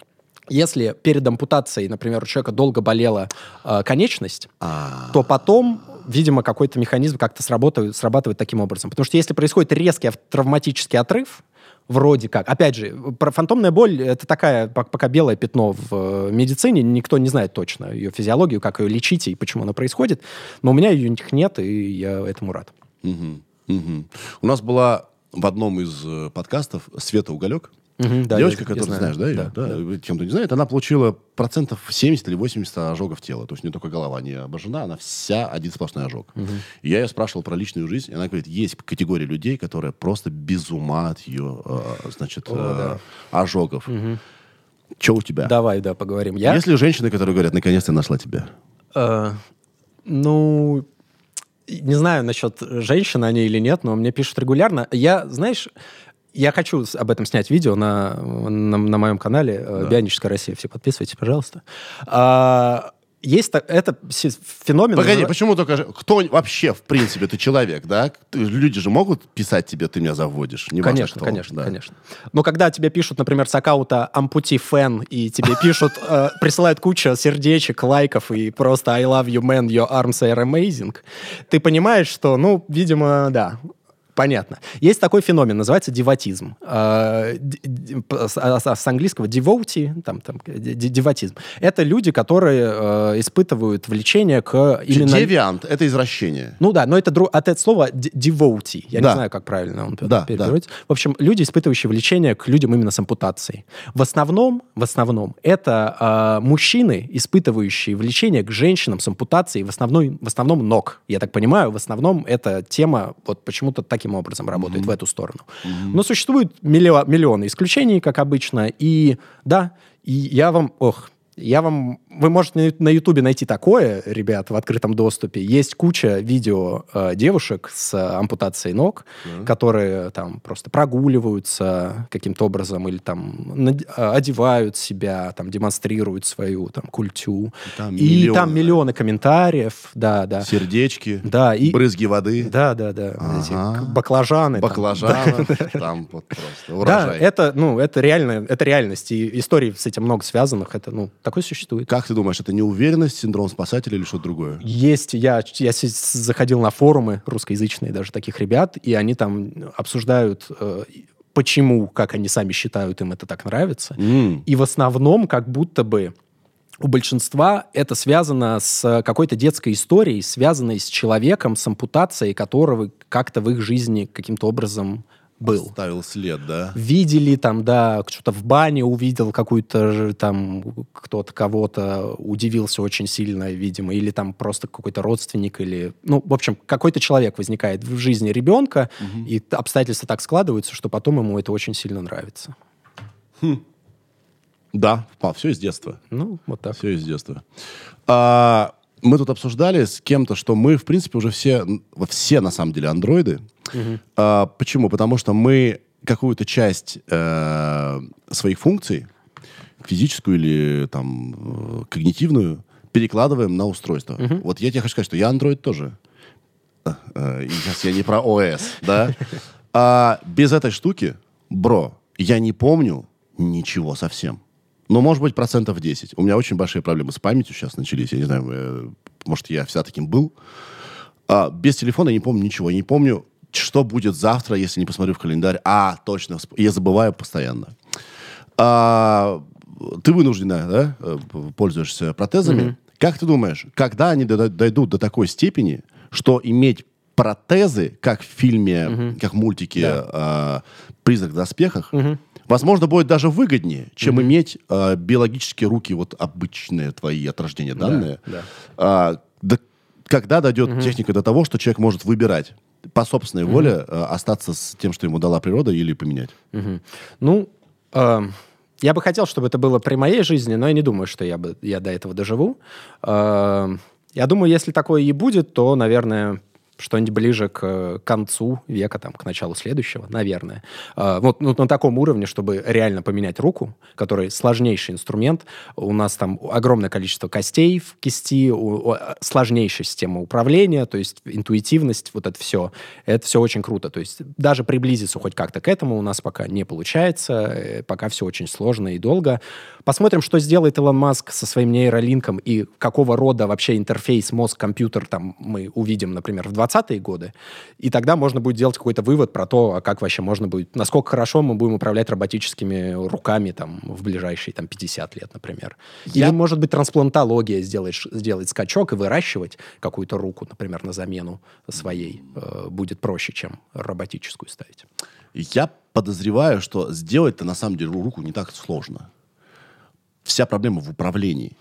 Если перед ампутацией, например, у человека долго болела э, конечность, А, то потом, видимо, какой-то механизм как-то сработает, срабатывает таким образом. Потому что если происходит резкий ав- травматический отрыв, вроде как, опять же, про фантомная боль это такая пок- пока белое пятно в э, медицине, никто не знает точно ее физиологию, как ее лечить и почему она происходит, но у меня ее нет, и я этому рад. мгм, мгм. У нас была в одном из э, подкастов Света Уголек, Мгм, да, Девочка, я- я которую ты знаю. знаешь, да, ее? Да, Тем, кто не знает, она получила процентов 70 или 80 ожогов тела. То есть не только голова не обожжена, она вся один сплошной ожог. И я ее спрашивал про личную жизнь, и она говорит, есть категория людей, которые просто без ума от ее, э, значит, э, ожогов. Че у тебя? Давай, да, поговорим. Я, Есть ли женщины, которые говорят, наконец-то я нашла тебя? э, ну, не знаю насчет женщин они или нет, но мне пишут регулярно. Я, знаешь, я хочу об этом снять видео на, на, на моем канале э, «Бионическая Россия». Все подписывайтесь, пожалуйста. А, есть это феномен... Погоди, называ- почему только... Кто вообще, в принципе, ты человек, да? Люди же могут писать тебе, ты меня заводишь. неважно Конечно, кто, конечно, да. конечно. Но когда тебе пишут, например, с аккаунта Ампути Фэн, и тебе пишут, э, присылают кучу сердечек, лайков и просто I love you, man, your arms are amazing, ты понимаешь, что, ну, видимо, да, Понятно. Есть такой феномен, называется деватизм. П- С а- с английского devotee, там, там, деватизм. Это люди, которые э, испытывают влечение к именно... Девиант — это извращение. Ну да, но это от этого слова д- devotee. Я Да. не знаю, как правильно он Да, переводится. В общем, люди, испытывающие влечение к людям именно с ампутацией. В основном, в основном, это а, мужчины, испытывающие влечение к женщинам с ампутацией, в основном, в основном ног. Я так понимаю, в основном эта тема вот почему-то таким образом работает в эту сторону. Но существует миллио- миллионы исключений, как обычно, и да, и я вам, ох, я вам... Вы можете на Ютубе найти такое, ребят, в открытом доступе. Есть куча видео э, девушек с э, ампутацией ног, которые там просто прогуливаются каким-то образом или там э, одевают себя, там демонстрируют свою там культю. Там и миллионы, там миллионы комментариев, да, да. Сердечки, Да, и... брызги воды, Да, да, да. Эти Ага. баклажаны. там. баклажаны, там вот просто Да, урожай. это, ну, это реально, это реальность. И историй с этим много связанных. Это, ну, такое существует. Как ты думаешь, это неуверенность, синдром спасателя или что-то другое? Есть, я, я заходил на форумы русскоязычные даже таких ребят, и они там обсуждают, э, почему, как они сами считают, им это так нравится. М, И в основном как будто бы у большинства это связано с какой-то детской историей, связанной с человеком, с ампутацией, которого как-то в их жизни каким-то образом был. Ставил след, да? Видели там, да, что-то в бане увидел какую-то там кто-то кого-то удивился очень сильно, видимо, или там просто какой-то родственник, или, ну, в общем, какой-то человек возникает в жизни ребенка, и т- обстоятельства так складываются, что потом ему это очень сильно нравится. Да, все из детства. Ну, вот так. Все из детства. А, мы тут обсуждали с кем-то, что мы, в принципе, уже все, все на самом деле андроиды. А, почему? Потому что мы какую-то часть э, своих функций, физическую или там э, когнитивную, перекладываем на устройство. Вот я тебе хочу сказать, что я андроид тоже. Э, э, сейчас я не про ОС, да? А без этой штуки, бро, я не помню ничего совсем. Ну, может быть, процентов 10. У меня очень большие проблемы с памятью сейчас начались. Я не знаю, э, может, я всегда таким был. А, без телефона я не помню ничего. Я не помню, что будет завтра, если не посмотрю в календарь. А, точно, я забываю постоянно. А, ты вынуждена, да, э, пользуешься протезами. Mm-hmm. Как ты думаешь, когда они дойдут до такой степени, что иметь протезы, как в фильме, угу. как в мультике да. э, «Призрак в доспехах», угу. Возможно, будет даже выгоднее, чем угу. иметь э, биологические руки, вот обычные твои от рождения данные. Да, да. Э, до, когда дойдет угу. техника до того, что человек может выбирать по собственной угу. воле э, остаться с тем, что ему дала природа, или поменять? Угу. Ну, э, я бы хотел, чтобы это было при моей жизни, но я не думаю, что я, бы, я до этого доживу. Э, я думаю, если такое и будет, то, наверное, что-нибудь ближе к концу века, там, к началу следующего, наверное. А, вот ну, на таком уровне, чтобы реально поменять руку, который сложнейший инструмент. У нас там огромное количество костей в кисти, у, сложнейшая система управления, то есть интуитивность, вот это все. Это все очень круто. То есть даже приблизиться хоть как-то к этому у нас пока не получается, э, пока все очень сложно и долго. Посмотрим, что сделает Илон Маск со своим нейролинком и какого рода вообще интерфейс мозг-компьютер там мы увидим, например, в 20-е годы. И тогда можно будет делать какой-то вывод про то, а как вообще можно будет, насколько хорошо мы будем управлять роботическими руками там в ближайшие там 50 лет, например. Я... Или, может быть, трансплантология сделать, сделать скачок и выращивать какую-то руку, например, на замену своей э, будет проще, чем роботическую ставить. Я подозреваю, что сделать-то на самом деле руку не так сложно вся проблема в управлении.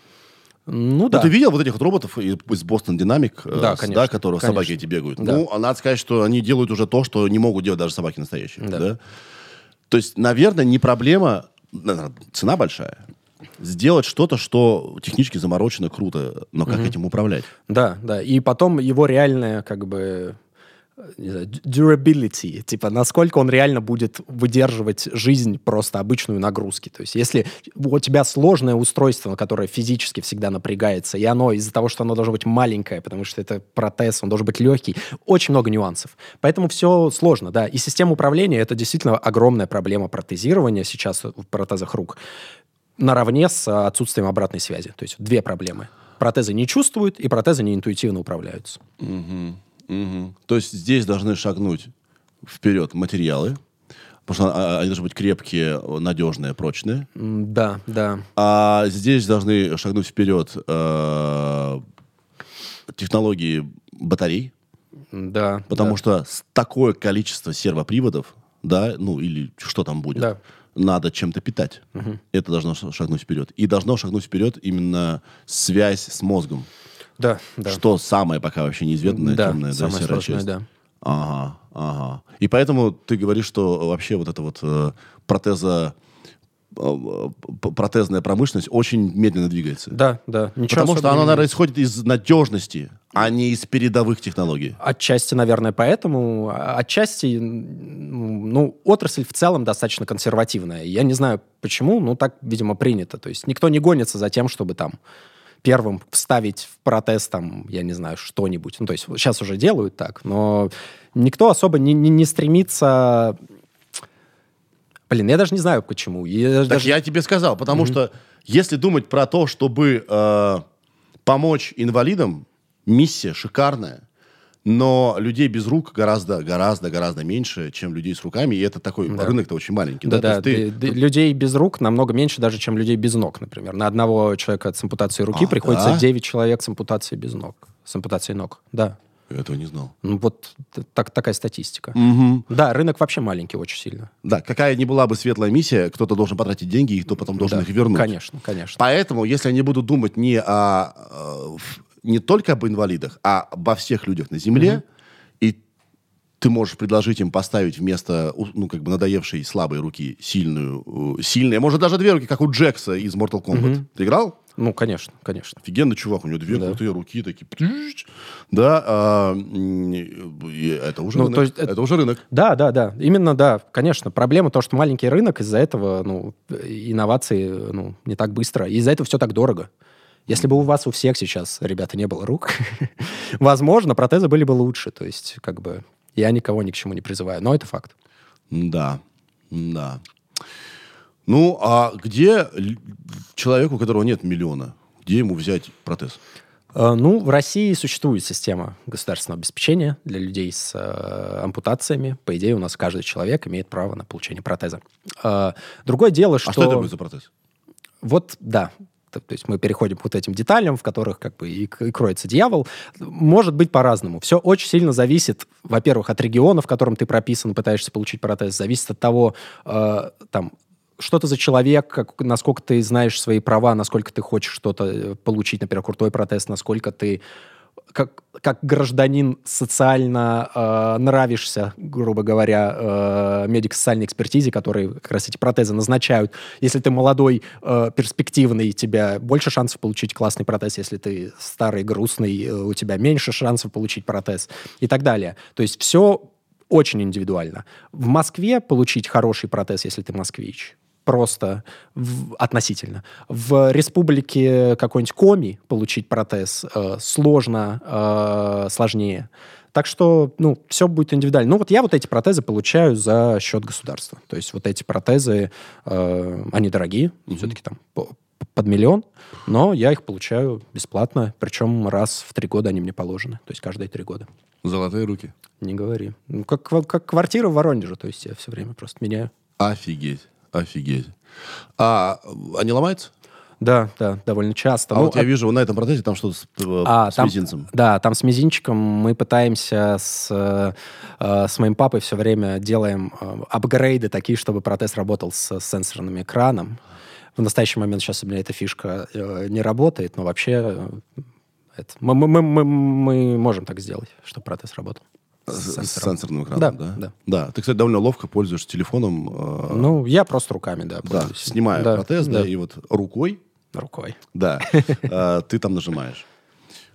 Ну да. Ну, ты видел вот этих вот роботов из Boston Dynamic, э, да, конечно, да, которые конечно. собаки эти бегают? Да. Ну, надо сказать, что они делают уже то, что не могут делать даже собаки настоящие. Да. да? То есть, наверное, не проблема, цена большая. Сделать что-то, что технически заморочено, круто, но как угу. этим управлять? Да, да. И потом его реальная, как бы, durability, типа насколько он реально будет выдерживать жизнь просто обычную нагрузки. То есть если у тебя сложное устройство, которое физически всегда напрягается, и оно из-за того, что оно должно быть маленькое, потому что это протез, он должен быть легкий, очень много нюансов. Поэтому все сложно, да. И система управления — это действительно огромная проблема протезирования сейчас в протезах рук наравне с отсутствием обратной связи. То есть две проблемы. Протезы не чувствуют, и протезы не интуитивно управляются. Угу. Угу. То есть здесь должны шагнуть вперед материалы, потому что а, они должны быть крепкие, надежные, прочные. Да, да. А здесь должны шагнуть вперед э, технологии батарей. Да. Потому да. что такое количество сервоприводов, да, ну или что там будет, да. надо чем-то питать. Угу. Это должно шагнуть вперед. И должно шагнуть вперед именно связь с мозгом. Да, да. Что самое пока вообще неизведанное, да, темное, да, серая сложное, часть. Да. Ага, ага. И поэтому ты говоришь, что вообще вот эта вот э, протеза э, протезная промышленность очень медленно двигается. Да, да. Ничего Потому что она, наверное, исходит из надежности, а не из передовых технологий. Отчасти, наверное, поэтому. А, отчасти, ну, отрасль в целом достаточно консервативная. Я не знаю почему, но так, видимо, принято. То есть никто не гонится за тем, чтобы там первым вставить в протез там, я не знаю, что-нибудь. Ну, то есть сейчас уже делают так, но никто особо не, не, не стремится... Блин, я даже не знаю, почему. Я так даже... я тебе сказал, потому mm-hmm. что если думать про то, чтобы э, помочь инвалидам, миссия шикарная но людей без рук гораздо, гораздо, гораздо меньше, чем людей с руками, и это такой да. рынок-то очень маленький. Да, да. да. Ты, ты... Людей без рук намного меньше даже, чем людей без ног, например. На одного человека с ампутацией руки а, приходится да? 9 человек с ампутацией без ног, с ампутацией ног, да. Я этого не знал. Ну, вот так, такая статистика. Угу. Да, рынок вообще маленький очень сильно. Да, какая ни была бы светлая миссия, кто-то должен потратить деньги, и кто потом должен да, их вернуть. Конечно, конечно. Поэтому, если они будут думать не о, э, не только об инвалидах, а обо всех людях на Земле, угу ты можешь предложить им поставить вместо, ну, как бы надоевшей слабой руки сильную, э, сильные, может, даже две руки, как у Джекса из Mortal Kombat. Угу. Ты играл? Ну, конечно, конечно. Офигенный чувак, у него две да. крутые руки такие. Да, а, это уже ну, рынок. То есть, это, это уже рынок. Да, да, да. Именно, да, конечно. Проблема то, что маленький рынок, из-за этого ну, инновации ну, не так быстро. Из-за этого все так дорого. Если бы у вас у всех сейчас, ребята, не было рук, <laughs> возможно, протезы были бы лучше. То есть, как бы, я никого ни к чему не призываю, но это факт. Да, да. Ну, а где человеку, у которого нет миллиона, где ему взять протез? Э, ну, в России существует система государственного обеспечения для людей с э, ампутациями. По идее, у нас каждый человек имеет право на получение протеза. Э, другое дело, что... А что это будет за протез? Вот, да, то, есть мы переходим к вот этим деталям, в которых как бы и, и кроется дьявол. Может быть по-разному. Все очень сильно зависит, во-первых, от региона, в котором ты прописан, пытаешься получить протез, зависит от того, э, там, что ты за человек, как, насколько ты знаешь свои права, насколько ты хочешь что-то э, получить, например, крутой протез, насколько ты как, как гражданин социально э, нравишься, грубо говоря, э, медико-социальной экспертизе, которые как раз эти протезы назначают. Если ты молодой, э, перспективный, тебя больше шансов получить классный протез. Если ты старый, грустный, э, у тебя меньше шансов получить протез и так далее. То есть все очень индивидуально. В Москве получить хороший протез, если ты москвич, просто в, относительно. В республике какой-нибудь Коми получить протез э, сложно, э, сложнее. Так что, ну, все будет индивидуально. Ну, вот я вот эти протезы получаю за счет государства. То есть вот эти протезы, э, они дорогие, mm-hmm. все-таки там по, под миллион, но я их получаю бесплатно, причем раз в три года они мне положены, то есть каждые три года. Золотые руки. Не говори. Ну, как, как квартира в Воронеже, то есть я все время просто меняю. Офигеть. Офигеть. А они ломаются? Да, да, довольно часто. А ну, вот я а... вижу, на этом протезе там что-то с, э, а, с там, мизинцем. Да, там с мизинчиком мы пытаемся с, э, с моим папой все время делаем э, апгрейды такие, чтобы протез работал с, сенсорным экраном. В настоящий момент сейчас у меня эта фишка э, не работает, но вообще э, это, мы, мы, мы, мы можем так сделать, чтобы протез работал. С, с сенсорным экраном, да, да? Да. Да. Ты, кстати, довольно ловко пользуешься телефоном. Э... Ну, я просто руками, да, Да, снимаю да, протез, да. да, и вот рукой. Рукой. Да. <laughs> Э, ты там нажимаешь.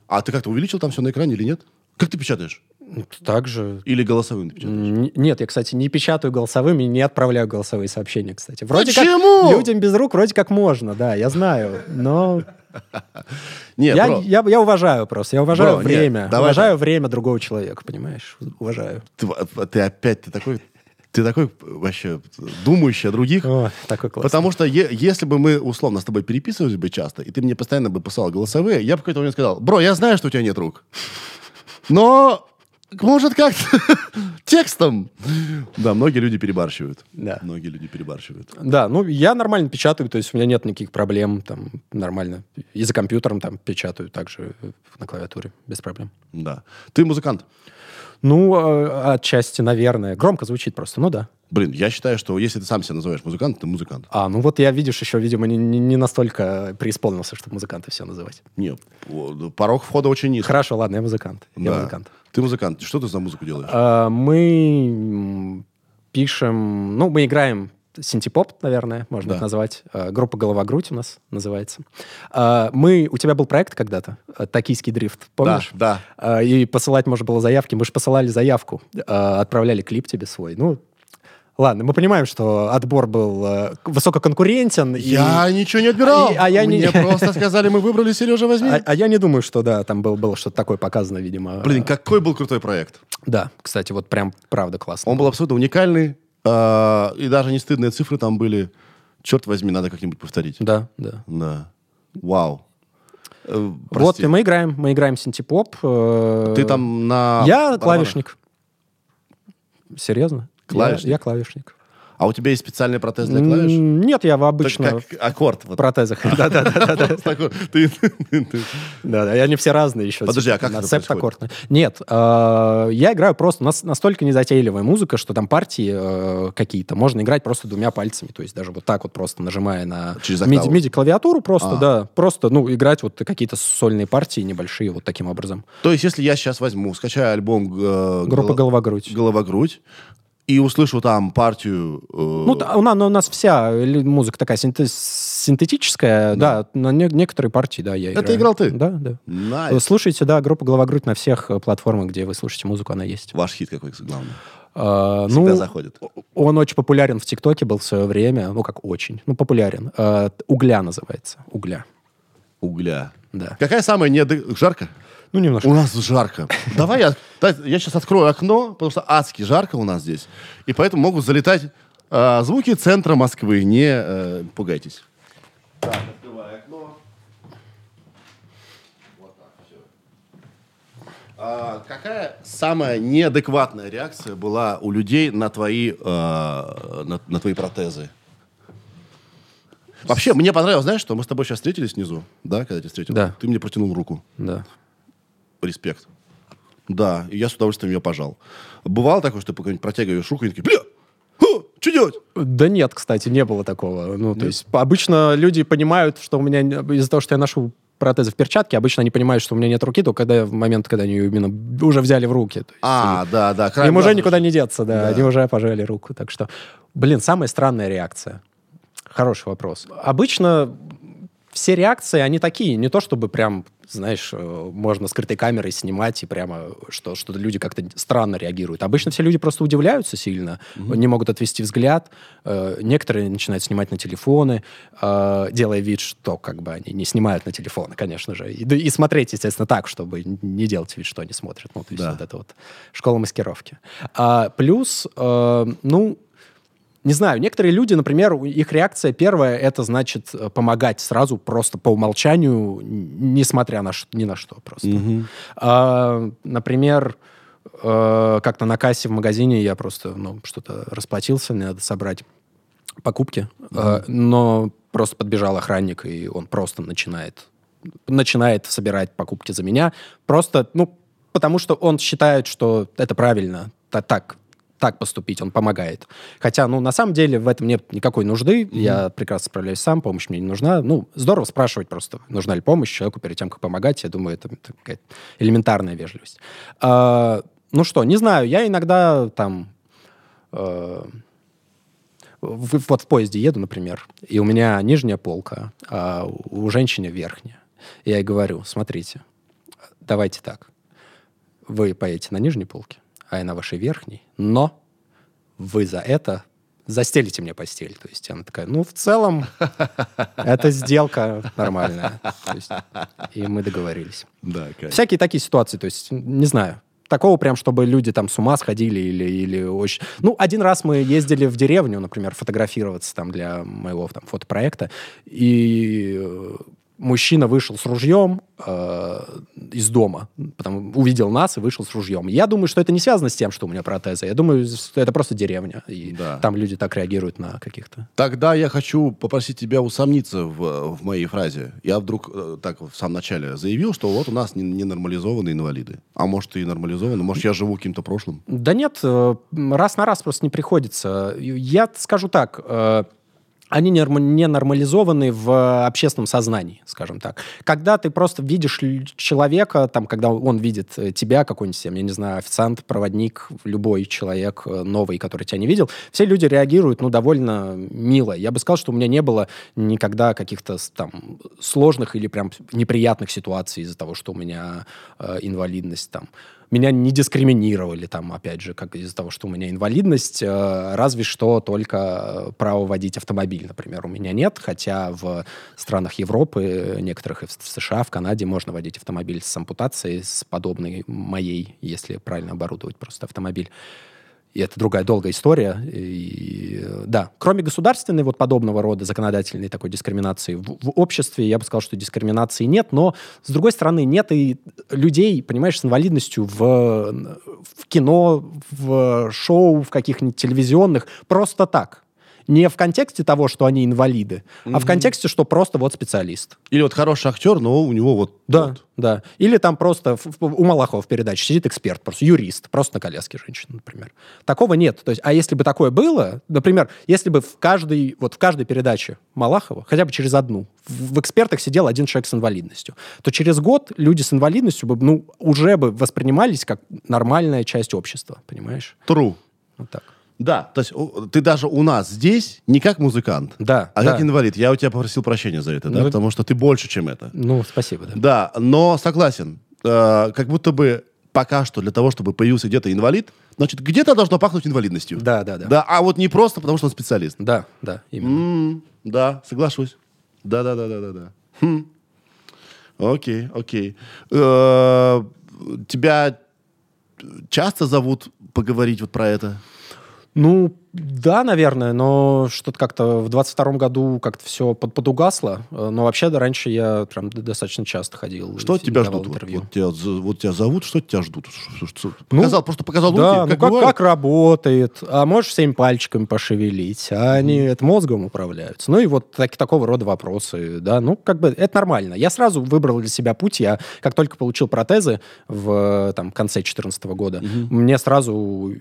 А ты как-то увеличил там все на экране или нет? Как ты печатаешь? Так же. Или голосовым печатаешь? Нет, я, кстати, не печатаю голосовым и не отправляю голосовые сообщения, кстати. Вроде Почему? Как людям без рук вроде как можно, да, я знаю, но... Нет, я, бро. я, я уважаю просто, я уважаю Бро, время, нет, давай уважаю так. время другого человека, понимаешь? Уважаю. Ты, ты опять, ты такой, ты такой вообще думающий о других. О, такой классный. Потому что е- если бы мы условно с тобой переписывались бы часто, и ты мне постоянно бы писал голосовые, я бы какой-то момент сказал, бро, я знаю, что у тебя нет рук, но может, как-то <laughs> текстом. Да, многие люди перебарщивают. Да. Многие люди перебарщивают. Да, ну, я нормально печатаю, то есть у меня нет никаких проблем, там, нормально. И за компьютером там печатаю также на клавиатуре, без проблем. Да. Ты музыкант? Ну, э, отчасти, наверное. Громко звучит просто, ну да. Блин, я считаю, что если ты сам себя называешь музыкантом, ты музыкант. А, ну вот я, видишь, еще, видимо, не, не настолько преисполнился, чтобы музыканты все называть. Нет, порог входа очень низкий. Хорошо, ладно, я музыкант. Я Да. музыкант. Ты музыкант. Что ты за музыку делаешь? А, мы пишем, ну, мы играем синтепоп, наверное, можно Да. это назвать. А, Группа «Голова-грудь» у нас называется. А, Мы, у тебя был проект когда-то, а, «Токийский дрифт», помнишь? Да, А, И посылать можно было заявки. Мы же посылали заявку, а, отправляли клип тебе свой. Ну, ладно, мы понимаем, что отбор был э, высококонкурентен. и- Я ничего не отбирал. И- а я не- Мне <laughs> просто сказали, мы выбрали Сережа, возьми. А, а я не думаю, что да, там был, было что-то такое показано, видимо. Блин, какой был крутой проект. Да, кстати, вот прям правда классно. Он был абсолютно уникальный. а, И даже не стыдные цифры там были. Черт возьми, надо как-нибудь повторить. Да, да. Да. Вау. Э, Вот, и мы играем, мы играем синтепоп. э, Ты там на... Я барабанах? клавишник. Серьезно? Клавишник? Я, я клавишник. А у тебя есть специальный протез для клавиш? Нет, я в обычно как аккорд. в вот. протезах. <laughs> Да-да-да. <laughs> Просто такой, ты- ты- Да, и они все разные еще. Подожди, типа, а как на это септаккорд. Нет, э, я играю просто... У нас настолько незатейливая музыка, что там партии э, какие-то можно играть просто двумя пальцами. То есть даже вот так вот просто нажимая на Через миди- октаву? MIDI-клавиатуру просто, А. да. Просто, ну, играть вот какие-то сольные партии небольшие вот таким образом. То есть, если я сейчас возьму, скачаю альбом э, Группа Голо- «Голова-грудь». «Голова-грудь» и услышу там партию... э, Ну, да, у нас, у нас вся музыка такая синте- синтетическая, да, на не- некоторые партии, да, я Это играю. играл ты? Да, да. найс. Слушайте, да, группа «Голова-грудь» на всех э, платформах, где вы слушаете музыку, она есть. Ваш хит какой главный? А, Всегда ну, заходит. он очень популярен в ТикТоке был в свое время, ну, как очень, ну, популярен. А, «Угля» называется, «Угля», Угля. да. Какая самая не... Жарко? Ну, немножко. У нас жарко. Давай я, я сейчас открою окно, потому что адски жарко у нас здесь. И поэтому могут залетать а, звуки центра Москвы. Не э, пугайтесь. Так, открываю окно. Вот так, все. А, какая самая неадекватная реакция была у людей на твои, э, на, на твои протезы? Вообще, мне понравилось, знаешь, что мы с тобой сейчас встретились внизу, да, когда тебя встретил? Да. Ты мне протянул руку. Да. Респект. Да, и я с удовольствием ее пожал. Бывало такое, что ты протягиваешь руку и такие, бля, что делать? Да нет, кстати, не было такого. Ну, то есть обычно люди понимают, что у меня из-за того, что я ношу протезы в перчатке, обычно они понимают, что у меня нет руки, только когда в момент, когда они ее именно уже взяли в руки. То есть, а, и, да, да. Им уже никуда не деться, да, да. Они уже пожали руку. Так что, блин, самая странная реакция. Хороший вопрос. Обычно все реакции, они такие, не то чтобы прям, знаешь, э, можно скрытой камерой снимать и прямо, что, что люди как-то странно реагируют. Обычно все люди просто удивляются сильно, mm-hmm. не могут отвести взгляд. Э, некоторые начинают снимать на телефоны, э, делая вид, что как бы они не снимают на телефоны, конечно же. И, и смотреть, естественно, так, чтобы не делать вид, что они смотрят. Ну, то есть да. вот это вот школа маскировки. А, плюс, ну, не знаю, некоторые люди, например, их реакция первая, это значит помогать сразу просто по умолчанию, несмотря на ни на что просто. Угу. А, например, э, как-то на кассе в магазине я просто ну, что-то расплатился, мне надо собрать покупки, э, но просто подбежал охранник, и он просто начинает начинает собирать покупки за меня, просто, ну, потому что он считает, что это правильно, так, так поступить, он помогает. Хотя, ну, на самом деле в этом нет никакой нужды. Mm-hmm. Я прекрасно справляюсь сам, помощь мне не нужна. Ну, здорово спрашивать просто, нужна ли помощь человеку перед тем, как помогать. Я думаю, это, это какая-то элементарная вежливость. А, ну что, не знаю, я иногда там... Э, в, вот в поезде еду, например, и у меня нижняя полка, а у женщины верхняя. Я ей говорю, смотрите, давайте так. Вы поедете на нижней полке, а я на вашей верхней, но вы за это застелите мне постель. То есть она такая, ну, в целом, <laughs> это сделка нормальная. Есть, и мы договорились. Да, конечно. Всякие такие ситуации, то есть, не знаю, такого прям, чтобы люди там с ума сходили или, или очень... Ну, один раз мы ездили в деревню, например, фотографироваться там для моего там фотопроекта, и мужчина вышел с ружьем э, из дома, потом увидел нас и вышел с ружьем. Я думаю, что это не связано с тем, что у меня протезы. Я думаю, что это просто деревня, и да. там люди так реагируют на каких-то. Тогда я хочу попросить тебя усомниться в, в моей фразе. Я вдруг э, так в самом начале заявил, что вот у нас ненормализованные инвалиды. А может и нормализованы, может я живу каким-то прошлым? Да нет, э, раз на раз просто не приходится. Я скажу так, э, они не нормализованы в общественном сознании, скажем так. Когда ты просто видишь человека, там, когда он видит э, тебя, какой-нибудь, я не знаю, официант, проводник, любой человек э, новый, который тебя не видел, все люди реагируют, ну, довольно мило. Я бы сказал, что у меня не было никогда каких-то там сложных или прям неприятных ситуаций из-за того, что у меня э, инвалидность там меня не дискриминировали там, опять же, как из-за того, что у меня инвалидность, э, разве что только право водить автомобиль, например, у меня нет, хотя в странах Европы, некоторых и в США, в Канаде можно водить автомобиль с ампутацией, с подобной моей, если правильно оборудовать просто автомобиль. И это другая долгая история. И, да, кроме государственной вот подобного рода законодательной такой дискриминации в, в обществе, я бы сказал, что дискриминации нет, но, с другой стороны, нет и людей, понимаешь, с инвалидностью в, в кино, в шоу, в каких-нибудь телевизионных, просто так не в контексте того, что они инвалиды, mm-hmm. а в контексте, что просто вот специалист. Или вот хороший актер, но у него вот... Да, вот. да. Или там просто у Малахова в передаче сидит эксперт, просто юрист, просто на коляске женщина, например. Такого нет. То есть, а если бы такое было, например, если бы в каждой, вот в каждой передаче Малахова, хотя бы через одну, в, в экспертах сидел один человек с инвалидностью, то через год люди с инвалидностью бы, ну, уже бы воспринимались как нормальная часть общества, понимаешь? True. Вот так. Да, то есть ты даже у нас здесь не как музыкант, да, а да. как инвалид. Я у тебя попросил прощения за это, да, ну, потому что ты больше, чем это. Ну, спасибо, да. Да, но согласен, э, как будто бы пока что для того, чтобы появился где-то инвалид, значит, где-то должно пахнуть инвалидностью. Да, да, да. Да, а вот не просто потому, что он специалист. Да, да, именно. М-м, да, соглашусь. Да, да, да, да, да, да. Хм. Окей, окей. Э-э- тебя часто зовут поговорить вот про это? Ну, Да, наверное, но что-то как-то в 22 году как-то все под, подугасло. Э, но вообще да, раньше я прям достаточно часто ходил. Что тебя ждут? Интервью. Вот, вот, тебя, вот тебя зовут, что тебя ждут? Показал, ну, просто показал да, как, ну, как, как работает. А можешь всеми пальчиками пошевелить. А они mm. это мозгом управляются. Ну и вот так, такого рода вопросы. Да, ну как бы это нормально. Я сразу выбрал для себя путь. Я как только получил протезы в там, конце 2014 года, mm-hmm. мне сразу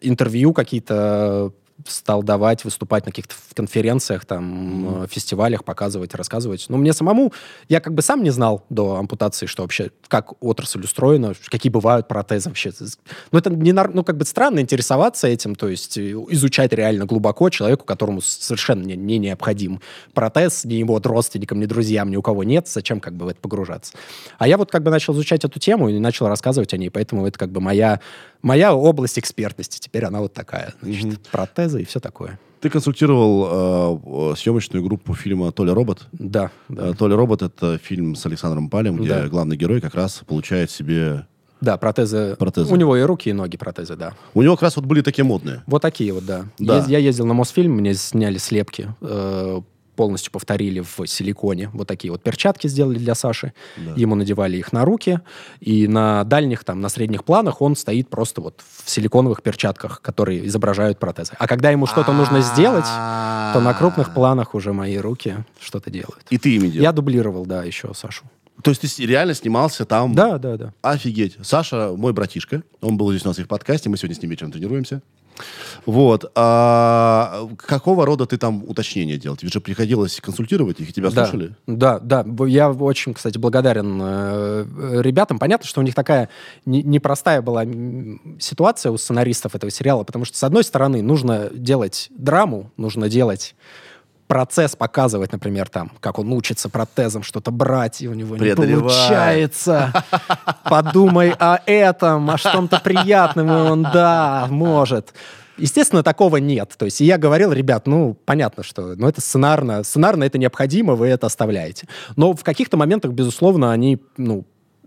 интервью какие-то Э, стал давать, выступать на каких-то конференциях, там, mm-hmm. фестивалях, показывать, рассказывать. Но мне самому, я как бы сам не знал до ампутации, что вообще, как отрасль устроена, какие бывают протезы вообще. Ну, это не, ну, как бы странно интересоваться этим, то есть э, изучать реально глубоко человеку, которому совершенно не, не необходим протез, ни его родственникам, ни друзьям, ни у кого нет, зачем как бы в это погружаться. А я вот как бы начал изучать эту тему и начал рассказывать о ней, поэтому это как бы моя моя область экспертности. Теперь она вот такая. Значит, mm протезы и все такое. Ты консультировал э, съемочную группу фильма «Толя робот». Да. да. Э, «Толя робот» — это фильм с Александром Палем, где да. главный герой как раз получает себе да, протезы. протезы. У него и руки, и ноги протезы, да. У него как раз вот были такие модные. Вот такие вот, да. да. Я, я ездил на Мосфильм, мне сняли слепки э, полностью повторили в силиконе. Вот такие вот перчатки сделали для Саши. Да. Ему надевали их на руки. И на дальних, там, на средних планах он стоит просто вот в силиконовых перчатках, которые изображают протезы. А когда ему что-то нужно сделать, то на крупных планах уже мои руки что-то делают. И ты ими делал? Я дублировал, да, еще Сашу. То есть ты реально снимался там? Да, да, да. Офигеть. Саша мой братишка. Он был здесь у нас и в подкасте. Мы сегодня с ним вечером тренируемся. Вот. А какого рода ты там уточнения делал? Тебе же приходилось консультировать их, и тебя да, слушали? Да, да. Я очень, кстати, благодарен э, ребятам. Понятно, что у них такая не, непростая была ситуация у сценаристов этого сериала, потому что, с одной стороны, нужно делать драму, нужно делать процесс показывать, например, там, как он учится протезом что-то брать, и у него не получается. <laughs> Подумай о этом, о чем-то приятном, и он, да, может. Естественно, такого нет. То есть я говорил, ребят, ну, понятно, что ну, это сценарно, сценарно это необходимо, вы это оставляете. Но в каких-то моментах, безусловно, они, ну,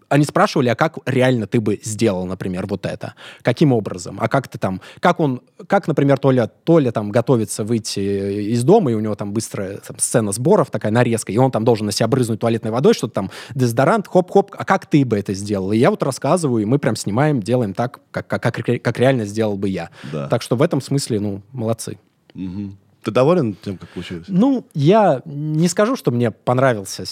они спрашивали, а как реально ты бы сделал, например, вот это? Каким образом? А как ты там, как он, как, например, Толя, Толя там готовится выйти из дома, и у него там быстрая там, сцена сборов, такая нарезка, и он там должен на себя брызнуть туалетной водой, что-то там, дезодорант, хоп-хоп, а как ты бы это сделал? И я вот рассказываю, и мы прям снимаем, делаем так, как, как, как, как реально сделал бы я. Да. Так что в этом смысле, ну, молодцы. Угу. Ты доволен тем, как получилось? Ну, я не скажу, что мне понравился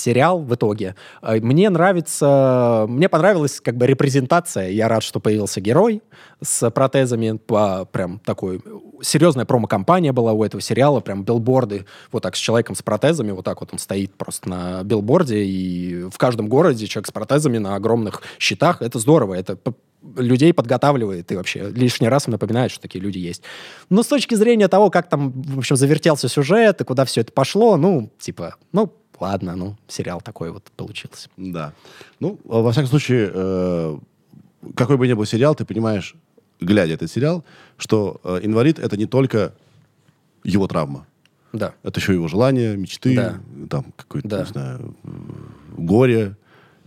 сериал в итоге. Э, мне нравится, мне понравилась как бы репрезентация. Я рад, что появился герой с протезами. По, прям такой серьезная промо-компания была у этого сериала, прям билборды, вот так с человеком с протезами, вот так вот он стоит просто на билборде, и в каждом городе человек с протезами на огромных щитах. Это здорово, это людей подготавливает и вообще лишний раз напоминает, что такие люди есть. Но с точки зрения того, как там, в общем, завертелся сюжет и куда все это пошло, ну, типа, ну, ладно, ну, сериал такой вот получился. Да. Ну, во всяком случае, э, какой бы ни был сериал, ты понимаешь, глядя этот сериал, что э, инвалид — это не только его травма. Да. Это еще его желания, мечты, да. там, какое-то, да. не знаю, горе,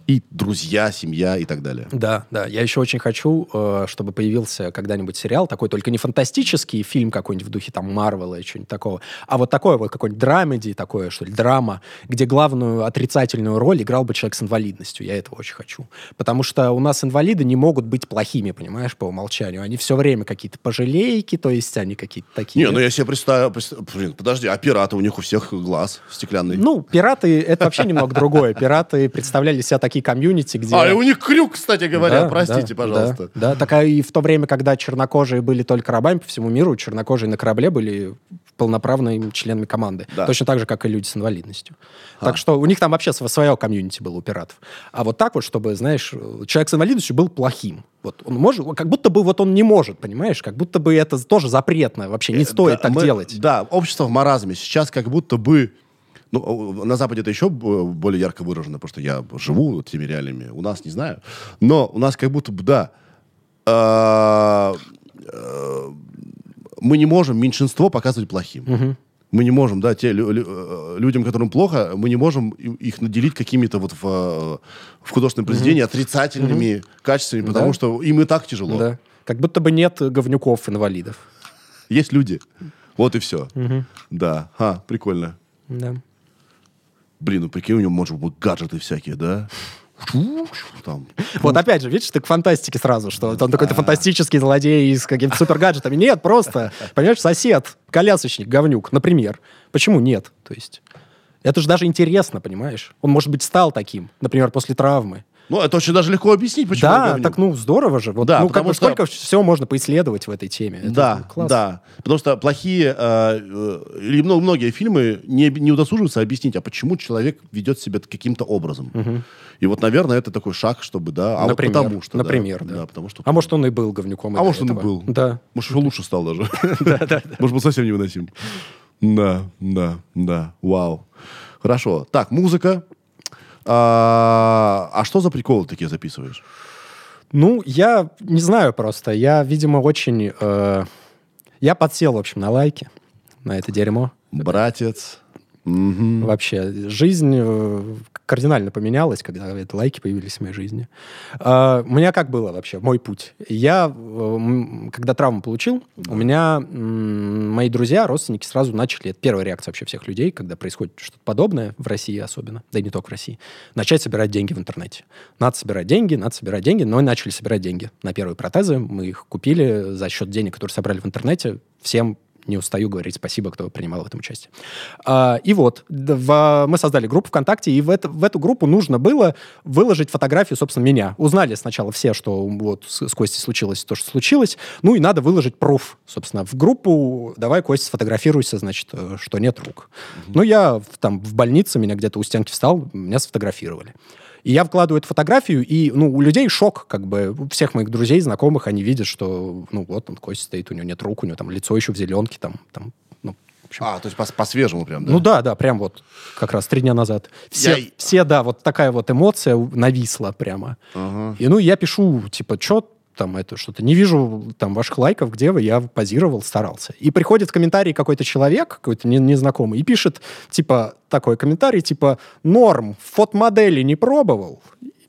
и друзья, семья и так далее. Да, да. Я еще очень хочу, э, чтобы появился когда-нибудь сериал, такой только не фантастический фильм какой-нибудь в духе там Марвела или чего-нибудь такого, а вот такой вот какой-нибудь драмеди, такое, что ли, драма, где главную отрицательную роль играл бы человек с инвалидностью. Я этого очень хочу. Потому что у нас инвалиды не могут быть плохими, понимаешь, по умолчанию. Они все время какие-то пожалейки, то есть они какие-то такие... Не, ну я себе представляю... Блин, подожди, а пираты у них у всех глаз стеклянный? Ну, пираты — это вообще немного другое. Пираты представляли себя такие комьюнити, где... А, и у них крюк, кстати говоря, да, простите, да, пожалуйста. Да, да, такая и в то время, когда чернокожие были только рабами по всему миру, чернокожие на корабле были полноправными членами команды. Да. Точно так же, как и люди с инвалидностью. А. Так что у них там вообще свое комьюнити было у пиратов. А вот так вот, чтобы, знаешь, человек с инвалидностью был плохим. Вот он может, как будто бы вот он не может, понимаешь? Как будто бы это тоже запретно, вообще не э, стоит да, так мы, делать. Да, общество в маразме. Сейчас как будто бы ну, на Западе это еще более ярко выражено, потому что я живу теми реалиями. У нас не знаю. Но у нас как будто бы, да, а, а, мы не можем меньшинство показывать плохим. Угу. Мы не можем, да, те лю- лю- людям, которым плохо, мы не можем их наделить какими-то вот в, в художественном произведении mm отрицательными mm качествами, потому да. что им и так тяжело. Да. Как будто бы нет говнюков-инвалидов. Есть люди. Вот и все. Да. А, прикольно. Да. Блин, ну прикинь, у него, может быть, гаджеты всякие, да? Там. Вот опять же, видишь, ты к фантастике сразу, что он какой-то фантастический злодей с какими-то супергаджетами. Нет, просто, понимаешь, сосед, колясочник, говнюк, например. Почему нет? То есть, это же даже интересно, понимаешь? Он, может быть, стал таким, например, после травмы. Ну, это очень даже легко объяснить, почему Да, так ну здорово же. Вот, Да, ну, как потому бы что- сколько всего можно поисследовать в этой теме. Это Да, класс. да. Потому что плохие э, э, или мно- многие фильмы не, не удосуживаются объяснить, а почему человек ведет себя каким-то образом. И вот, наверное, это такой шаг, чтобы, да, а Например, вот потому что. да, например, да. потому что. А может, он и был говнюком. А может, он и этого. был. Да. Может, еще лучше стал даже. <laughs> Может, был совсем невыносим. Да, да, да. Вау. Хорошо. Так, музыка. А а что за приколы такие записываешь? Ну, я не знаю просто. Я, видимо, очень... э, я подсел, в общем, на лайки, на это дерьмо. Братец. Мгм. Вообще, жизнь э, кардинально поменялась, когда эти лайки появились в моей жизни. А, У меня как было вообще, мой путь? Я, э, когда травму получил, у меня мои друзья, родственники сразу начали, это первая реакция вообще всех людей, когда происходит что-то подобное, в России особенно, да и не только в России, начать собирать деньги в интернете. Надо собирать деньги, надо собирать деньги, но и начали собирать деньги на первые протезы. Мы их купили за счет денег, которые собрали в интернете. Всем не устаю говорить спасибо, кто принимал в этом участие. А, и вот, в- мы создали группу ВКонтакте, и в, это- в эту группу нужно было выложить фотографию, собственно, меня. Узнали сначала все, что вот с, с Костей случилось то, что случилось. Ну и надо выложить пруф, собственно, в группу. Давай, Костя, сфотографируйся, значит, э, что нет рук. Ну, я там в больнице, меня где-то у стенки встал, меня сфотографировали. И я вкладываю эту фотографию, и ну, у людей шок, как бы, у всех моих друзей, знакомых, они видят, что, ну, вот он, Костя стоит, у него нет рук, у него там лицо еще в зеленке, там, там ну, общем, А, то есть по- по-свежему прям, да? ну да, да, прям вот как раз три дня назад. Все, Я- все да, вот такая вот эмоция нависла прямо. Ага. И ну я пишу, типа, что там это что-то, не вижу там ваших лайков, где вы, я позировал, старался. И приходит в комментарий какой-то человек, какой-то не- незнакомый, и пишет, типа, такой комментарий, типа, норм, фотомодели не пробовал.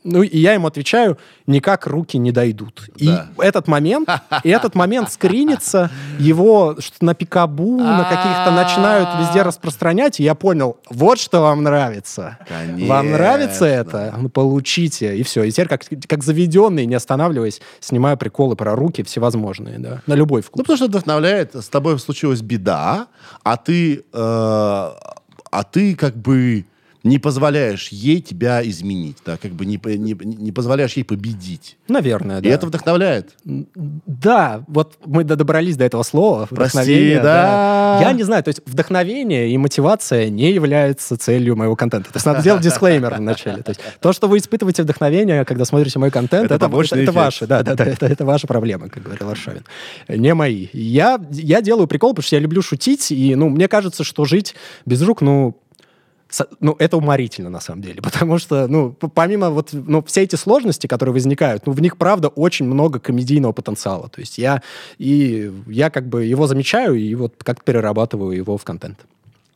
Ну, и я ему отвечаю, никак руки не дойдут. И Да. этот момент, и этот момент скринится, его на пикабу, на каких-то начинают везде распространять, и я понял, вот что вам нравится. Вам нравится Конечно. это? Ну, получите. И все. И теперь, как, как заведенный, не останавливаясь, снимаю приколы про руки всевозможные, да. На любой Ну, вкус. потому что вдохновляет, с тобой случилась беда, а ты, э, а ты как бы не позволяешь ей тебя изменить, да, как бы не, не, не позволяешь ей победить. Наверное, да. И это вдохновляет. Да, вот мы до- добрались до этого слова. Прости, Вдохновение. да. Я не знаю, то есть вдохновение и мотивация не являются целью моего контента. То есть надо сделать дисклеймер вначале. То есть то, что вы испытываете вдохновение, когда смотрите мой контент, Это это, это, это ваши, да, да, да, это, это ваша проблема, как говорил Аршавин. Не мои. Я, я делаю прикол, потому что я люблю шутить, и, ну, мне кажется, что жить без рук, ну, ну, это уморительно, на самом деле, <laughs> потому что, ну, помимо вот, ну, все эти сложности, которые возникают, ну, в них, правда, очень много комедийного потенциала. То есть я, и я как бы его замечаю и вот как перерабатываю его в контент.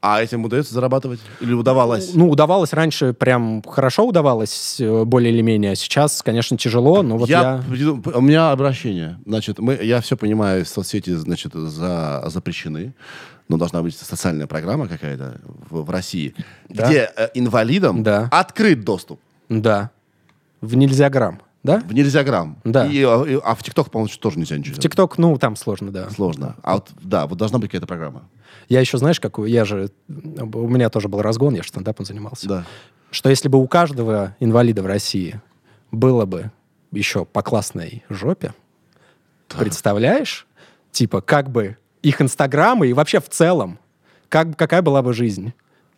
А этим удается зарабатывать? Или удавалось? Ну, удавалось раньше, прям хорошо удавалось, э, более или менее. Сейчас, конечно, тяжело, но вот я... приду- У меня обращение. Значит, мы, я все понимаю, соцсети, значит, за, запрещены. Но должна быть социальная программа какая-то в, в России, Да. где э, инвалидам Да. открыт доступ Да. В нельзя грамм, да? в нельзя грамм. Да. И, а, и- а в ТикТок, по-моему, тоже нельзя ничего. В ТикТок, ну, там сложно, да. Сложно. А вот, да, вот должна быть какая-то программа. Я еще, знаешь, какую... Я же... У меня тоже был разгон, я же стендапом занимался. Да. что если бы у каждого инвалида в России было бы еще по классной жопе, представляешь? Типа, как бы их инстаграмы и вообще в целом, как, какая была бы жизнь?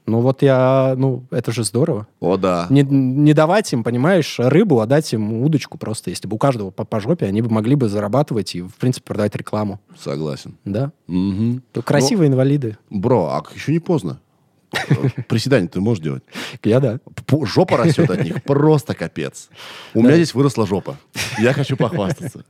Ну вот я, ну это же здорово. О, да. Не, не давать им, понимаешь, рыбу, а дать им удочку просто. Если бы у каждого по, по жопе, они бы могли бы зарабатывать и, в принципе, продавать рекламу. Согласен. Да? То красивые инвалиды. Бро, а еще не поздно. <laughs> Приседание ты можешь делать. Я да. Жопа растет от них. Просто капец. У меня здесь выросла жопа. Я хочу похвастаться.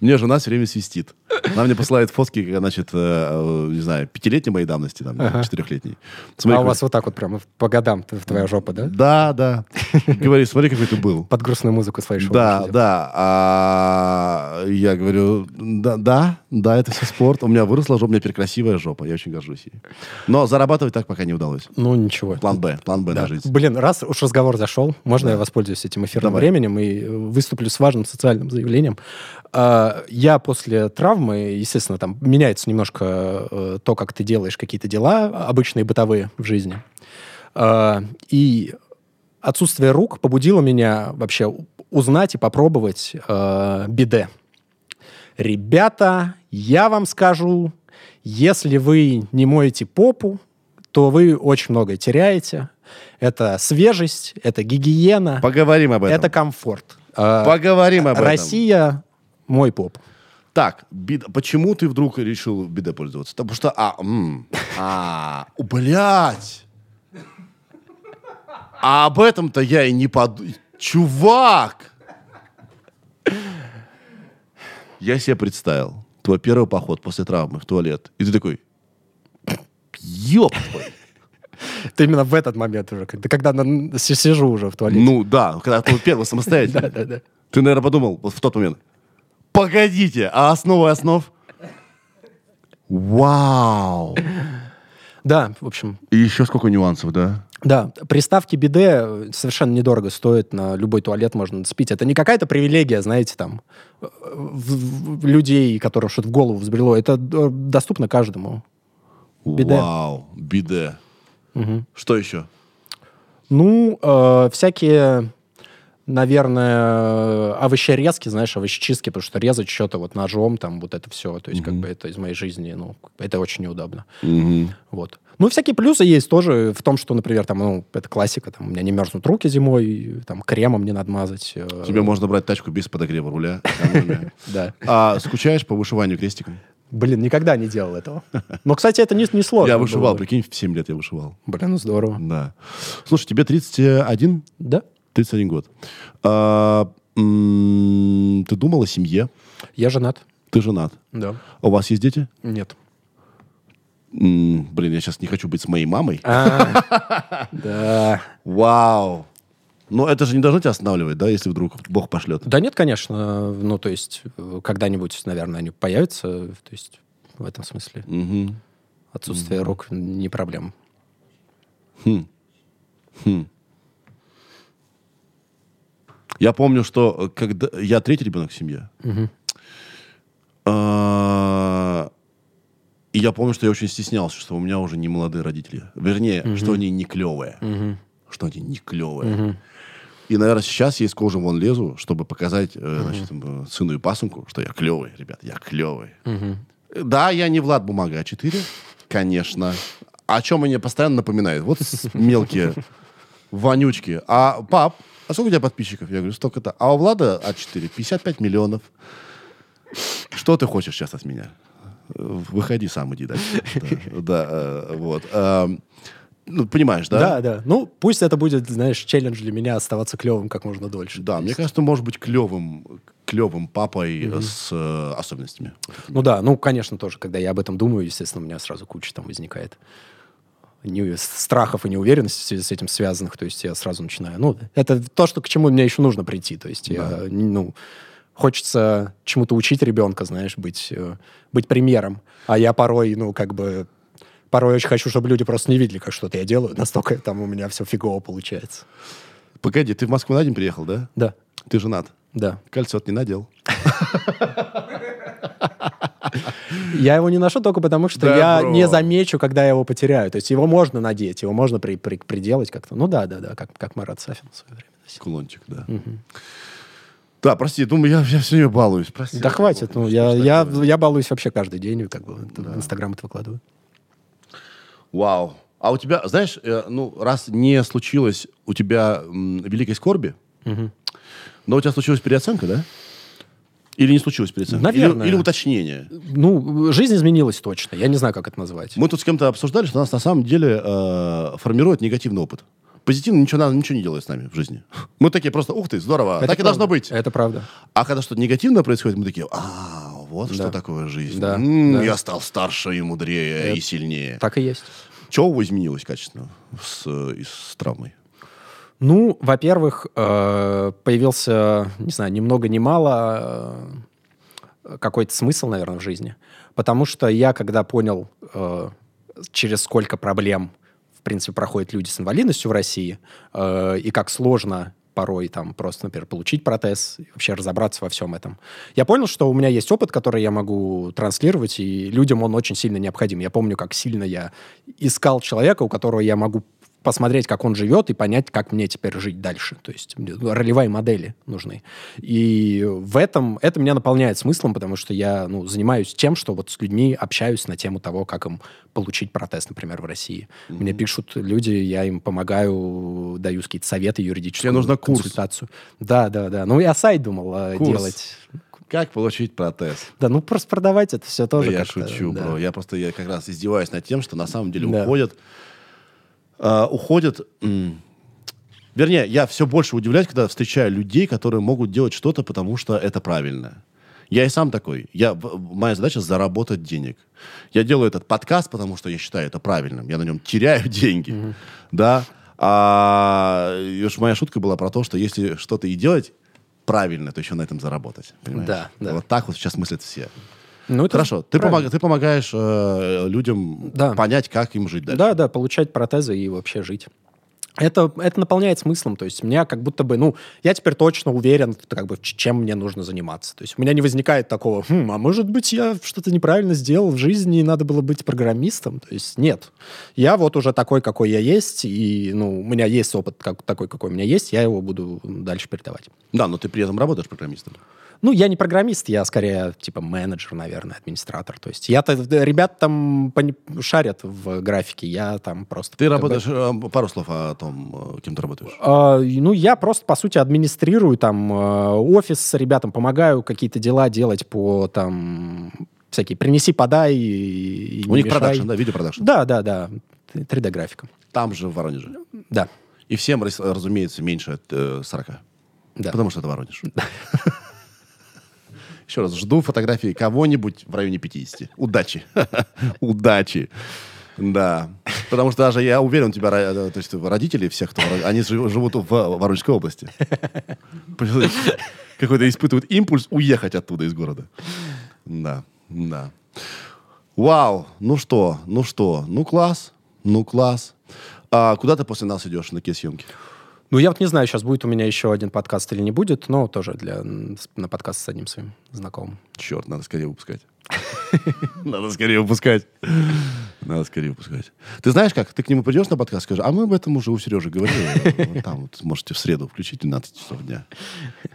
Мне жена все время свистит. Она мне посылает фотки, значит, э, не знаю, пятилетней моей давности, там, четырехлетней. а у вас вот так вот прямо по годам твоя жопа, да? Да, да. Говорит, смотри, какой ты был. Под грустную музыку своей шоу. Да, да. А я говорю, да, да, да, это все спорт. У меня выросла жопа, у меня теперь красивая жопа. Я очень горжусь ей. Но зарабатывать так пока не удалось. Ну, ничего. План Б, план Б на жизнь. Блин, раз уж разговор зашел, можно я воспользуюсь этим эфирным временем и выступлю с важным социальным заявлением. А, я после травмы, естественно, там меняется немножко э, то, как ты делаешь какие-то дела, обычные бытовые в жизни. А, и отсутствие рук побудило меня вообще узнать и попробовать э, биде. Ребята, я вам скажу, если вы не моете попу, то вы очень многое теряете. Это свежесть, это гигиена. Поговорим об этом. Это комфорт. А, Поговорим об этом. Россия мой поп. Так, бид... почему ты вдруг решил биде пользоваться? Потому что, а, м, а, блядь. А об этом-то я и не подумал. Чувак! Я себе представил твой первый поход после травмы в туалет. И ты такой, ёб твой. Ты именно в этот момент уже, когда, когда на, сижу уже в туалете. Ну да, когда ты первый самостоятельно. <laughs> Ты, наверное, подумал в тот момент, погодите, а основа основ? Вау! Да, в общем. И еще сколько нюансов, да? Да, приставки биде совершенно недорого стоят, на любой туалет можно спить. Это не какая-то привилегия, знаете, там, в, в людей, которым что-то в голову взбрело. Это доступно каждому. Биде. Вау, биде. Угу. Что еще? Ну, э, всякие, наверное, овощерезки, знаешь, овощечистки, потому что резать что-то вот ножом, там, вот это все, то есть, угу. как бы, это из моей жизни, ну, это очень неудобно. Угу. Вот. Ну, всякие плюсы есть тоже в том, что, например, там, ну, это классика, там, у меня не мерзнут руки зимой, там, кремом не надо мазать. Э. Тебе можно брать тачку без подогрева руля. <laughs> Да. А скучаешь по вышиванию крестиком? Блин, никогда не делал этого. Но, кстати, это не, не сложно. Я вышивал, было. прикинь, в 7 лет я вышивал. Блин, ну здорово. Да. Слушай, тебе 31? Да. 31 год. А, ты думал о семье? Я женат. Ты женат? Да. А у вас есть дети? Нет. Блин, я сейчас не хочу быть с моей мамой. А, <laughs> да. Вау. Но это же не должно тебя останавливать, да, если вдруг Бог пошлет? Да нет, конечно. Ну, то есть, когда-нибудь, наверное, они появятся. То есть, в этом смысле. Угу. Отсутствие угу. рук не проблема. Хм. Хм. Я помню, что э, когда я третий ребенок в семье, угу. и я помню, что я очень стеснялся, что у меня уже не молодые родители. Вернее, угу. что они не клевые. Угу. Что они не клевые. Угу. И, наверное, сейчас я из кожи вон лезу, чтобы показать э, значит, э, сыну и пасынку, что я клевый, ребят, я клевый. Угу. Да, я не Влад Бумага А4, конечно. О чем мне постоянно напоминает. Вот мелкие вонючки. А, пап, а сколько у тебя подписчиков? Я говорю, столько-то. А у Влада А4 55 миллионов. Что ты хочешь сейчас от меня? Выходи сам, иди дальше. Да, <laughs> да э, вот. Ну, понимаешь, да? Да, да. Ну, пусть это будет, знаешь, челлендж для меня оставаться клевым как можно дольше. Да, мне кажется, ты можешь быть клевым, клевым папой mm-hmm. с э, особенностями. Ну да, ну, конечно, тоже, когда я об этом думаю, естественно, у меня сразу куча там возникает не, страхов и неуверенности с этим связанных, то есть я сразу начинаю. Ну, это то, что к чему мне еще нужно прийти, то есть да. я, ну, хочется чему-то учить ребенка, знаешь, быть, э, быть примером. А я порой, ну, как бы порой очень хочу, чтобы люди просто не видели, как что-то я делаю. Настолько там у меня все фигово получается. Погоди, ты в Москву на день приехал, да? Да. Ты женат? Да. Кольцо не надел? Я его не ношу только потому, что да, я бро. не замечу, когда я его потеряю. То есть его можно надеть, его можно при, при, приделать как-то. Ну да, да, да, как, как Марат Сафин в свое время. Кулончик, да. Угу. Да, прости, думаю, я, я все время балуюсь. Прости, да хватит, ну, я, я, я балуюсь вообще каждый день, как бы да. в Инстаграм это выкладываю. Вау. А у тебя, знаешь, э, ну, раз не случилось у тебя м, великой скорби, угу. но у тебя случилась переоценка, да? Или не случилось переоценка? Наверное. Или, или уточнение? Ну, жизнь изменилась точно. Я не знаю, как это назвать. Мы тут с кем-то обсуждали, что нас на самом деле э, формирует негативный опыт. Позитивно ничего, надо, ничего не делает с нами в жизни. <laughs> Мы такие просто, ух ты, здорово, это так правда. и должно быть. Это правда. А когда что-то негативное происходит, мы такие, а, вот Да. что такое жизнь. Да, М, да. Я стал старше и мудрее, Это- и сильнее. Так и есть. Чего изменилось качественно с, с травмой? Ну, во-первых, э, появился, не знаю, ни много ни мало э, какой-то смысл, наверное, в жизни. Потому что я, когда понял, э, через сколько проблем, в принципе, проходят люди с инвалидностью в России, и как сложно порой там просто, например, получить протез и вообще разобраться во всем этом. Я понял, что у меня есть опыт, который я могу транслировать, и людям он очень сильно необходим. Я помню, как сильно я искал человека, у которого я могу посмотреть, как он живет, и понять, как мне теперь жить дальше. То есть ролевые модели нужны. И в этом это меня наполняет смыслом, потому что я ну, занимаюсь тем, что вот с людьми общаюсь на тему того, как им получить протез, например, в России. Мне пишут люди, я им помогаю, даю какие-то советы юридические. Тебе нужно курс. консультацию. Да, да, да. Ну, я сайт думал э, Курс. делать. Как получить протез? Да, ну просто продавать это все тоже я как-то, шучу, да. бро. Я просто я как раз издеваюсь над тем, что на самом деле Да. уходят... а, уходят... Вернее, я все больше удивляюсь, когда встречаю людей, которые могут делать что-то, потому что это правильно. Я и сам такой. Я, моя задача заработать денег. Я делаю этот подкаст, потому что я считаю это правильным. Я на нем теряю <laughs> деньги. Да. А уж моя шутка была про то, что если что-то и делать правильно, то еще на этом заработать. понимаешь? Да, да. Вот так вот сейчас мыслят все. Ну, это Хорошо, ты, помог- ты помогаешь э, людям Да. понять, как им жить дальше. Да, да, получать протезы и вообще жить. Это, это наполняет смыслом, то есть меня как будто бы, ну, я теперь точно уверен, как бы, чем мне нужно заниматься. То есть у меня не возникает такого, «Хм, а может быть, я что-то неправильно сделал в жизни, и надо было быть программистом. То есть нет. Я вот уже такой, какой я есть, и, ну, у меня есть опыт как, такой, какой у меня есть, я его буду дальше передавать. Да, но ты при этом работаешь программистом. Ну, я не программист, я скорее, типа, менеджер, наверное, администратор. То есть я-то, ребят там шарят в графике, я там просто... Ты работаешь, э, пару слов о том, э, кем ты работаешь. А, ну, я просто, по сути, администрирую там э, офис ребятам, помогаю какие-то дела делать по там всякие принеси, подай и, и У них мешай. продакшн, да, видеопродакшн. Да, да, да. 3D-графика. Там же в Воронеже. Да, И всем, разумеется, меньше э, 40. да. Потому что это Воронеж. <laughs> Еще раз, жду фотографии кого-нибудь в районе 50. Удачи. <laughs> Удачи. Да. Потому что даже я уверен, у тебя ро- э, то есть родители всех, кто они жив- живут в Воронежской области. <laughs> Какой-то испытывают импульс уехать оттуда из города. Да, да. Вау, ну что, ну что, ну класс, ну класс. А куда ты после нас идешь на какие съемки? Ну, я вот не знаю, сейчас будет у меня еще один подкаст или не будет, но тоже для, на подкаст с одним своим знакомым. Черт, надо скорее выпускать. <laughs> Надо скорее выпускать. Надо скорее выпускать. Ты знаешь как? Ты к нему придешь на подкаст, скажешь, а мы об этом уже у Сережи говорили. Там вот можете в среду включить 12 часов дня.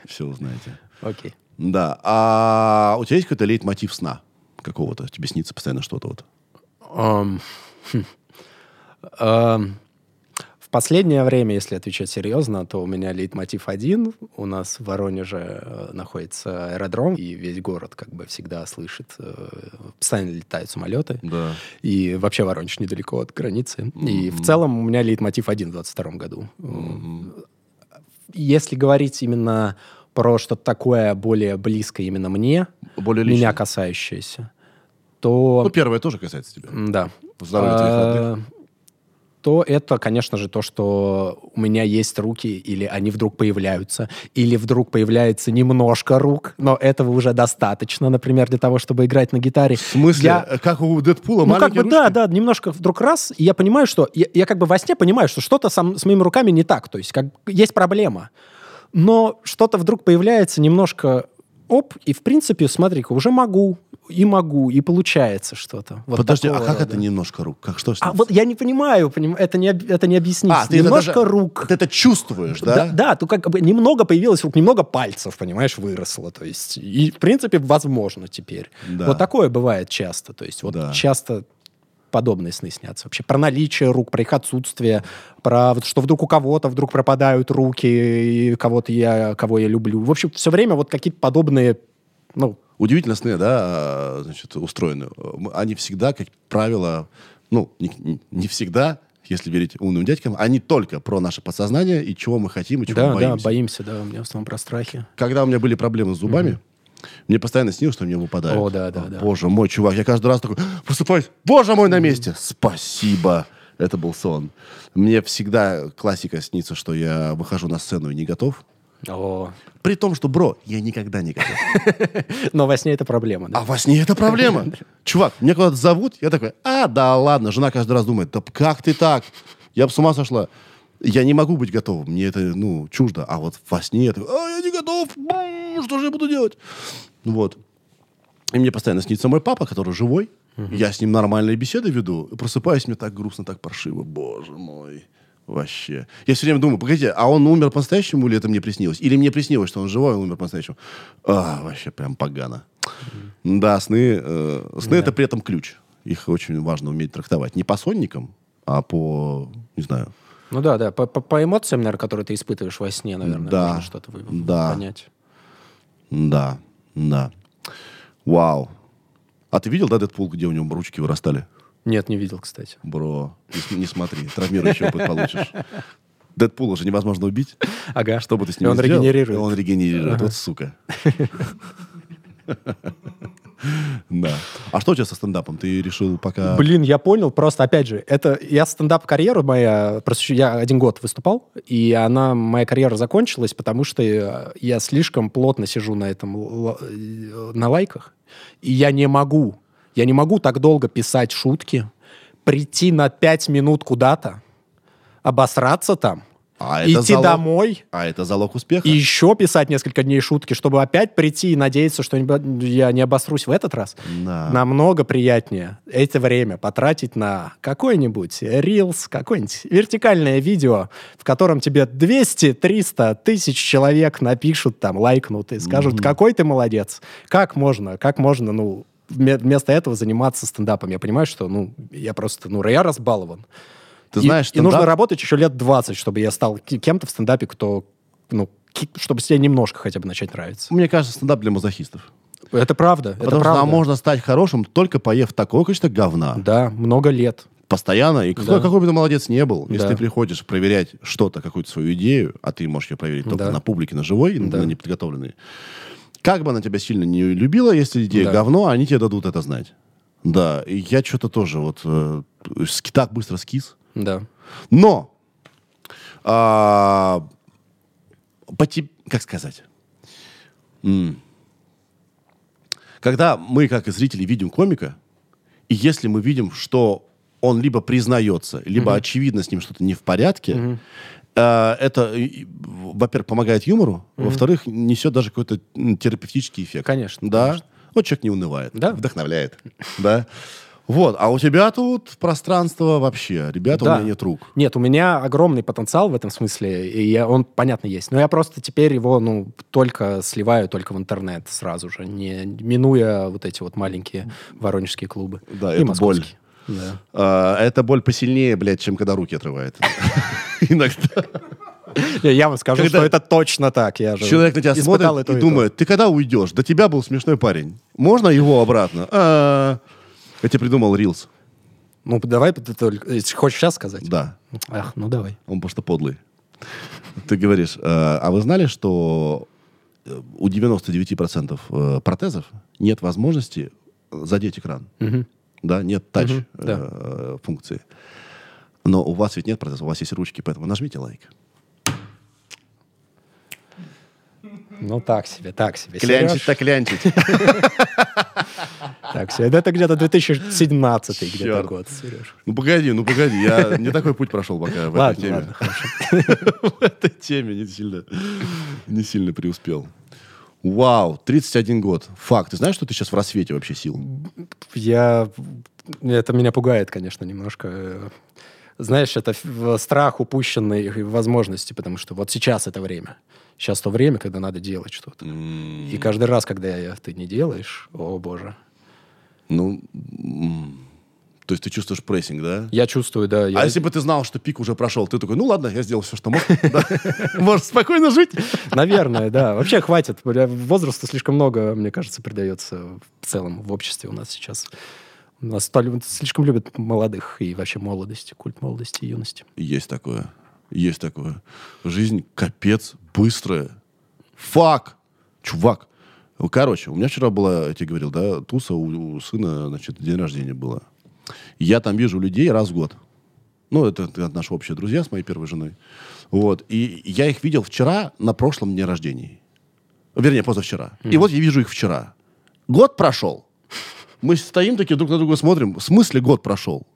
Все узнаете. Окей. Да. А у тебя есть какой-то лейтмотив сна какого-то? Тебе снится постоянно что-то вот? <laughs> В последнее время, если отвечать серьезно, то у меня лейтмотив один. У нас в Воронеже э, находится аэродром, и весь город как бы всегда слышит, э, постоянно летают самолеты. Да. И вообще Воронеж недалеко от границы. И в целом у меня лейтмотив один в 22 году. Если говорить именно про что-то такое более близкое именно мне, Более меня касающееся, то... Ну, первое тоже касается тебя. Да. Здоровье твоих родных. То это, конечно же, то, что у меня есть руки, или они вдруг появляются, или вдруг появляется немножко рук, но этого уже достаточно, например, для того, чтобы играть на гитаре. В смысле, Я- как у Дэдпула, ну, как бы, да, ручки? да, немножко вдруг раз, и я понимаю, что... Я, я как бы во сне понимаю, что что-то сам- с моими руками не так, то есть как, есть проблема. Но что-то вдруг появляется немножко... Оп, и в принципе, смотри-ка, уже могу, и могу, и получается что-то. Вот Подожди, а как рода. это немножко рук? Как что? А вот я не понимаю, поним- это не, это не объяснить. А, ты это немножко даже- рук. Ты это чувствуешь, Да, да? да, тут как бы немного появилось рук, немного пальцев, понимаешь, выросло. То есть, и, в принципе, возможно теперь. Да. Вот такое бывает часто. То есть, вот Да. часто подобные сны снятся. Вообще про наличие рук, про их отсутствие, про вот, что вдруг у кого-то вдруг пропадают руки, и кого-то я, кого я люблю. В общем, все время вот какие-то подобные, ну, Удивительно сны, да, а, значит, устроены. Они всегда, как правило, ну, не, не- всегда, если верить умным дядькам, они только про наше подсознание и чего мы хотим, и чего да, мы да, боимся. боимся, да, у меня в основном про страхи. Когда у меня были проблемы с зубами, Мне постоянно снилось, что мне выпадает. О, да, да, да. Боже мой, чувак, я каждый раз такой просыпаюсь. Боже мой, на месте. Спасибо. Это был сон. Мне всегда классика снится, что я выхожу на сцену и не готов. О. При том, что, бро, я никогда не готов. <laughs> Но во сне это проблема, да? А во сне это проблема. <laughs> Чувак, меня куда-то зовут, я такой, а, да ладно. Жена каждый раз думает, да как ты так? Я бы с ума сошла. Я не могу быть готовым, мне это, ну, чуждо. А вот во сне я такой, а, я не готов, что же я буду делать? Вот. И мне постоянно снится мой папа, который живой. Я с ним нормальные беседы веду. Просыпаюсь, мне так грустно, так паршиво. Боже мой. Вообще. Я все время думаю, погодите, а он умер по-настоящему или это мне приснилось? Или мне приснилось, что он живой, он умер по-настоящему? А, вообще прям погано. Да, сны, э, сны это при этом ключ. Их очень важно уметь трактовать. Не по сонникам, а по, не знаю, Ну да, да, по, по- по эмоциям, наверное, которые ты испытываешь во сне, наверное, Да, можно что-то вы- да. понять. Да, да. Вау. А ты видел, да, Дэдпул, где у него ручки вырастали? Нет, не видел, кстати. Бро, не, не смотри, травмирующий опыт получишь. Дэдпула же невозможно убить. Ага. Что бы ты с ним он сделал, регенерирует. Он регенерирует. Вот сука. Да. А что у тебя со стендапом? Ты решил пока... Блин, я понял, просто, опять же, это я стендап-карьеру моя, просто я один год выступал, и она, моя карьера закончилась, потому что я, я слишком плотно сижу на этом, э, на лайках, и я не могу, я не могу так долго писать шутки, прийти на пять минут куда-то, обосраться там, А идти залог- домой, А это залог успеха? и еще писать несколько дней шутки, чтобы опять прийти и надеяться, что я не обосрусь в этот раз. Да. Намного приятнее это время потратить на какой-нибудь рилс, какое-нибудь вертикальное видео, в котором тебе 200-300 тысяч человек напишут, там, лайкнут и скажут, какой ты молодец. Как можно, как можно, ну, вме- вместо этого заниматься стендапом? Я понимаю, что, ну, я просто, ну, я разбалован. Ты И- знаешь, и, нужно стендап- работать еще лет 20, чтобы я стал кем-то в стендапе, кто, ну, чтобы тебе немножко хотя бы начать нравиться. Мне кажется, стендап для мазохистов. Это правда, это Потому что правда. можно стать хорошим, только поев такое количество говна. Да, много лет. Постоянно. И какой, Да. какой бы ты молодец не был, если Да. ты приходишь проверять что-то, какую-то свою идею, а ты можешь ее проверить только Да. на публике, на живой, Да. на неподготовленной. Как бы она тебя сильно не любила, если идея Да. говно, они тебе дадут это знать. Да, и я что-то тоже вот э, так быстро скис. Да. Но, а, по как сказать, когда мы, как и зрители, видим комика, и если мы видим, что он либо признается, либо очевидно с ним что-то не в порядке, э, это, во-первых, помогает юмору, во-вторых, несет даже какой-то терапевтический эффект. Конечно, Да. конечно. Вот человек не унывает. Да. Вдохновляет. <laughs> Да. Вот. А у тебя тут пространство вообще. Ребята, у Да. меня нет рук. Нет, у меня огромный потенциал в этом смысле, и я, он, понятно, есть. Но я просто теперь его, ну, только сливаю только в интернет сразу же, не минуя вот эти вот маленькие воронежские клубы. Да, И это боль. московские. Да. А, это боль посильнее, блядь, чем когда руки отрывает. <laughs> Иногда. Я вам скажу, что это точно так. Я же Человек на тебя смотрит и думает, ты когда уйдешь? До тебя был смешной парень. Можно его обратно? Я тебе придумал Рилс. Ну, давай, ты только, если хочешь сейчас сказать? Да, Ах, ну давай. он просто подлый. Ты говоришь, э, а вы знали, что э, у 99% э, протезов нет возможности задеть экран? Мгм. Да, нет тач Мгм, да. э, функции. Но у вас ведь нет протеза, у вас есть ручки, поэтому нажмите лайк. Ну, так себе, так себе. Клянчить Сереж, так клянчить. <laughs> Так себе. Это где-то 2017 где-то год, Сереж. Ну погоди, ну погоди, я не такой путь прошел пока в этой теме. <laughs> В этой теме не сильно, не сильно преуспел. Вау, 31 год. Факт. Ты знаешь, что ты сейчас в рассвете вообще сил? Я... Это меня пугает, конечно, немножко. Знаешь, это страх упущенной возможности, потому что вот сейчас это время. Сейчас то время, когда надо делать что-то. И каждый раз, когда я- ты не делаешь, о боже. Ну, то есть ты чувствуешь прессинг, да? Я чувствую, да. я- А если бы ты знал, что пик уже прошел, ты такой, ну ладно, я сделал все, что мог. <laughs> <laughs> Можешь спокойно жить. Наверное, да. Вообще хватит. Бля, Возрасту слишком много, мне кажется, придается в целом в обществе у нас сейчас. У нас слишком любят молодых и вообще молодости, культ молодости и юности. Есть такое. Есть такое. Жизнь капец быстрая. Фак. Чувак, Короче, у меня вчера была, я тебе говорил, да, туса у, у сына, значит, день рождения было. Я там вижу людей раз в год. Ну, это, это наши общие друзья с моей первой женой. Вот. И я их видел вчера на прошлом дне рождения. Вернее, позавчера. Mm-hmm. И вот я вижу их вчера. Год прошел. Мы стоим такие друг на друга смотрим. В смысле год прошел?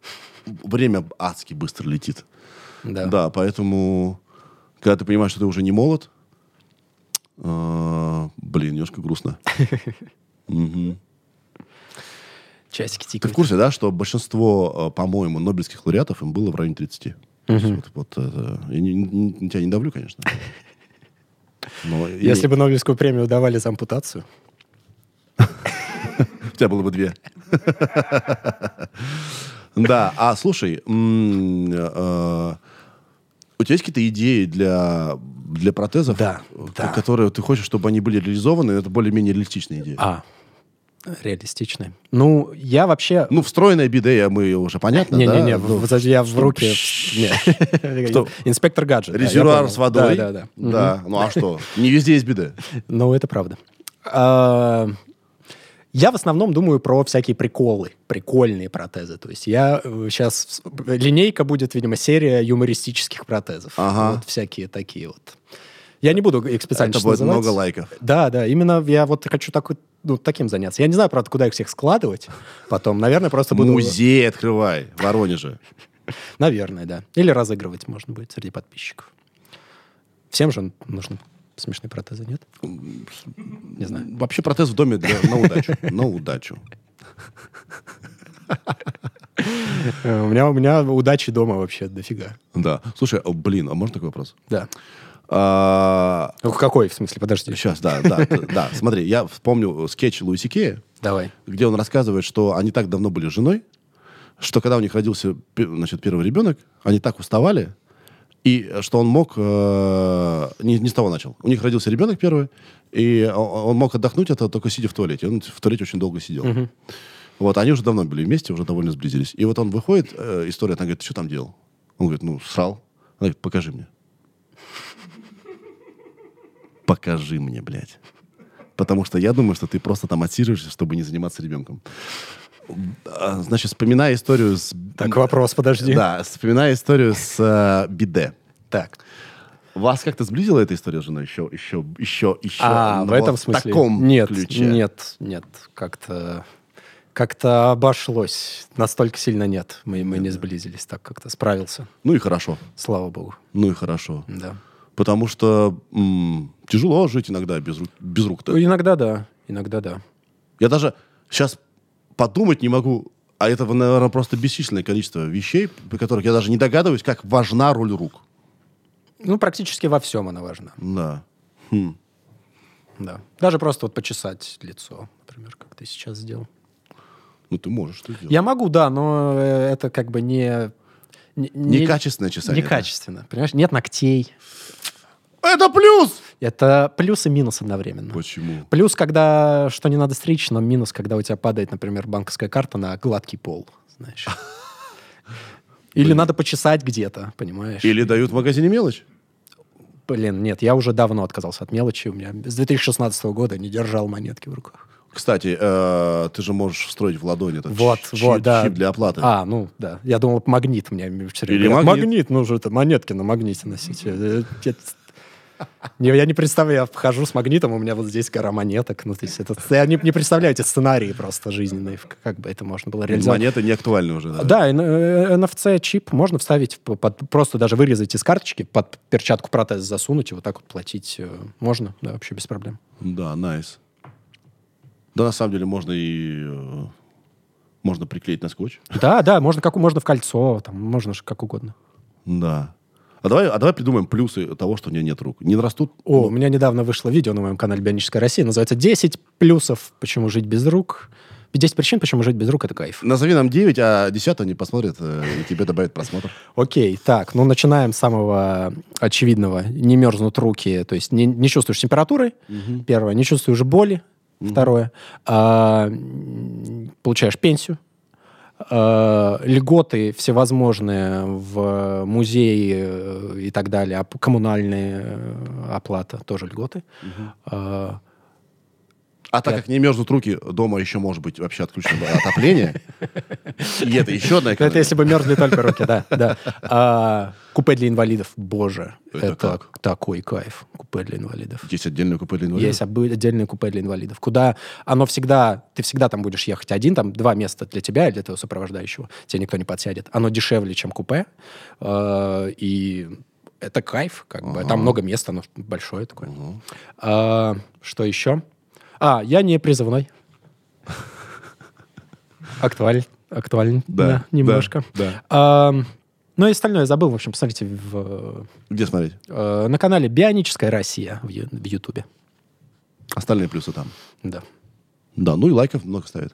Время адски быстро летит. Да. Да, поэтому, когда ты понимаешь, что ты уже не молод, блин, немножко грустно. <laughs> Часики тикают. Ты в курсе, да, что большинство, э, по-моему, нобелевских лауреатов им было в районе 30? Вот, я не, тебя не давлю, конечно. <laughs> Но Если бы Нобелевскую премию давали за ампутацию. <laughs> У тебя было бы две. Да, а слушай, э, у тебя есть какие-то идеи для, для протезов, да, которые ты хочешь, чтобы они были реализованы? Это более-менее реалистичные идеи. А, Реалистичный. Ну, я вообще... Ну, встроенная биде, мы уже понятно, не, да? Не-не-не, ну, я в руки... <laughs> Инспектор гаджет. Резервуар с водой? Да, да, да. Да, ну а что? Не везде есть биде. <laughs> Ну, это правда. Я в основном думаю про всякие приколы, прикольные протезы. То есть я сейчас... Э, линейка будет, видимо, серия юмористических протезов. Ага. Вот всякие такие вот. Я не буду их специально Это будет называть. много лайков. Да, да. Именно я вот хочу такой, ну, таким заняться. Я не знаю, правда, куда их всех складывать потом. Наверное, просто буду... Музей открывай в Воронеже. <laughs> Наверное, да. Или разыгрывать можно будет среди подписчиков. Всем же нужны смешные протезы, нет? Не знаю. Вообще протез в доме для, на удачу. На удачу. У меня, у меня удачи дома вообще дофига. Да. Слушай, блин, а можно такой вопрос? Да. А... Ну, какой, в смысле, подожди. Сейчас, да, да, да. Смотри, я вспомню скетч Луиси Кея. Давай. Где он рассказывает, что они так давно были женой, что когда у них родился значит, первый ребенок, они так уставали, и что он мог... Э, не, не с того начал. У них родился ребенок первый, и он мог отдохнуть это только сидя в туалете. Он в туалете очень долго сидел. Угу. Вот, они уже давно были вместе, уже довольно сблизились. И вот он выходит, э, история, она говорит, ты что там делал? Он говорит, ну, срал. Она говорит, покажи мне покажи мне, блядь. Потому что я думаю, что ты просто там отсиживаешься, чтобы не заниматься ребенком. А, значит, вспоминая историю с... Так, вопрос, подожди. Да, вспоминая историю с э, биде. Так. Вас как-то сблизила эта история с женой еще, еще, еще, еще? А, в этом смысле? В таком нет, ключе? Нет, нет, как-то как-то обошлось. Настолько сильно нет. Мы, мы не сблизились, так как-то справился. Ну и хорошо. Слава богу. Ну и хорошо. Да. Потому что м- тяжело жить иногда без, без рук-то. Ну, иногда да, иногда да. Я даже сейчас подумать не могу, а это, наверное, просто бесчисленное количество вещей, при которых я даже не догадываюсь, как важна роль рук. Ну, практически во всем она важна. Да. Хм. Да. Даже просто вот почесать лицо, например, как ты сейчас сделал. Ну, ты можешь что делать. Я могу, да, но э, это как бы не... Не, Некачественное чесание. Некачественно. Да? Понимаешь, нет ногтей. Это плюс! Это плюс и минус одновременно. Почему? Плюс, когда что не надо стричь, но минус, когда у тебя падает, например, банковская карта на гладкий пол, знаешь. <laughs> Или надо почесать где-то, понимаешь? Или дают в магазине мелочь? Блин, нет, я уже давно отказался от мелочи. У меня с 2016 года не держал монетки в руках. Кстати, э, ты же можешь встроить в ладони этот вот, чип, вот, да. чип для оплаты. А, ну да. Я думал, магнит мне все время. Или магнит. Магнит, ну же это монетки на магните носить. Э, э, я не представляю, я вхожу с магнитом, у меня вот здесь гора монеток. Ну, то есть это, я не, не представляю эти сценарии просто жизненные, как бы это можно было реализовать. Монеты не актуальны уже, да? Да, NFC-чип э, можно вставить, под, просто даже вырезать из карточки, под перчатку протез засунуть и вот так вот платить э, можно, да, вообще без проблем. Да, найс. Nice. Да, на самом деле можно и... Э, можно приклеить на скотч. Да, да, можно, как, можно в кольцо, там, можно как угодно. Да. А давай, а давай придумаем плюсы того, что у меня нет рук. Не растут... О, ну... у меня недавно вышло видео на моем канале «Бионическая Россия». Называется «10 плюсов, почему жить без рук». 10 причин, почему жить без рук – это кайф. Назови нам 9, а 10 они посмотрят, э, и тебе добавят просмотр. Окей, так, ну начинаем с самого очевидного. Не мерзнут руки, то есть не, не чувствуешь температуры, угу. первое, не чувствуешь боли, угу. второе, а, получаешь пенсию, э, льготы всевозможные в музее э, и так далее, а коммунальные э, оплата тоже льготы. Угу. А так как не мерзнут руки, дома еще может быть вообще отключено отопление. И это еще одна Это если бы мерзли только руки, да. да. А, купе для инвалидов, боже, Это это, как? такой кайф. Купе для инвалидов. Есть отдельное купе для инвалидов? Есть отдельное купе для инвалидов, куда оно всегда, ты всегда там будешь ехать один, там два места для тебя и для твоего сопровождающего, тебе никто не подсядет. Оно дешевле, чем купе, э, и это кайф, как бы. Там много места, оно большое такое. А, что еще? А, я не призывной. Актуаль, актуально Да, немножко. да, да. А, ну и остальное забыл. В общем, посмотрите в, Где смотреть? э, на канале Бионическая Россия в Ю- в Ютубе. Остальные плюсы там. Да. Да, ну и лайков много ставят.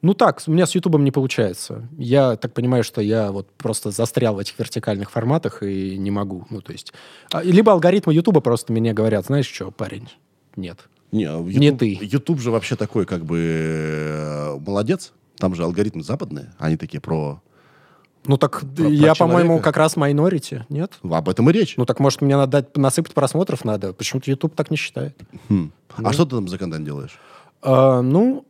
Ну так, у меня с Ютубом не получается. Я так понимаю, что я вот просто застрял в этих вертикальных форматах и не могу. Ну, то есть... а, Либо алгоритмы Ютуба просто мне говорят, знаешь что, парень, нет. Не, а YouTube, Не ты. YouTube же вообще такой, как бы, э, молодец. Там же алгоритмы западные. Они такие про... Ну так Про- я, по-моему, как раз майнорити, нет? Об этом и речь. Ну так, может, мне надо дать, насыпать просмотров надо? Почему-то YouTube так не считает. Хм. А что ты там за контент делаешь? А, ну,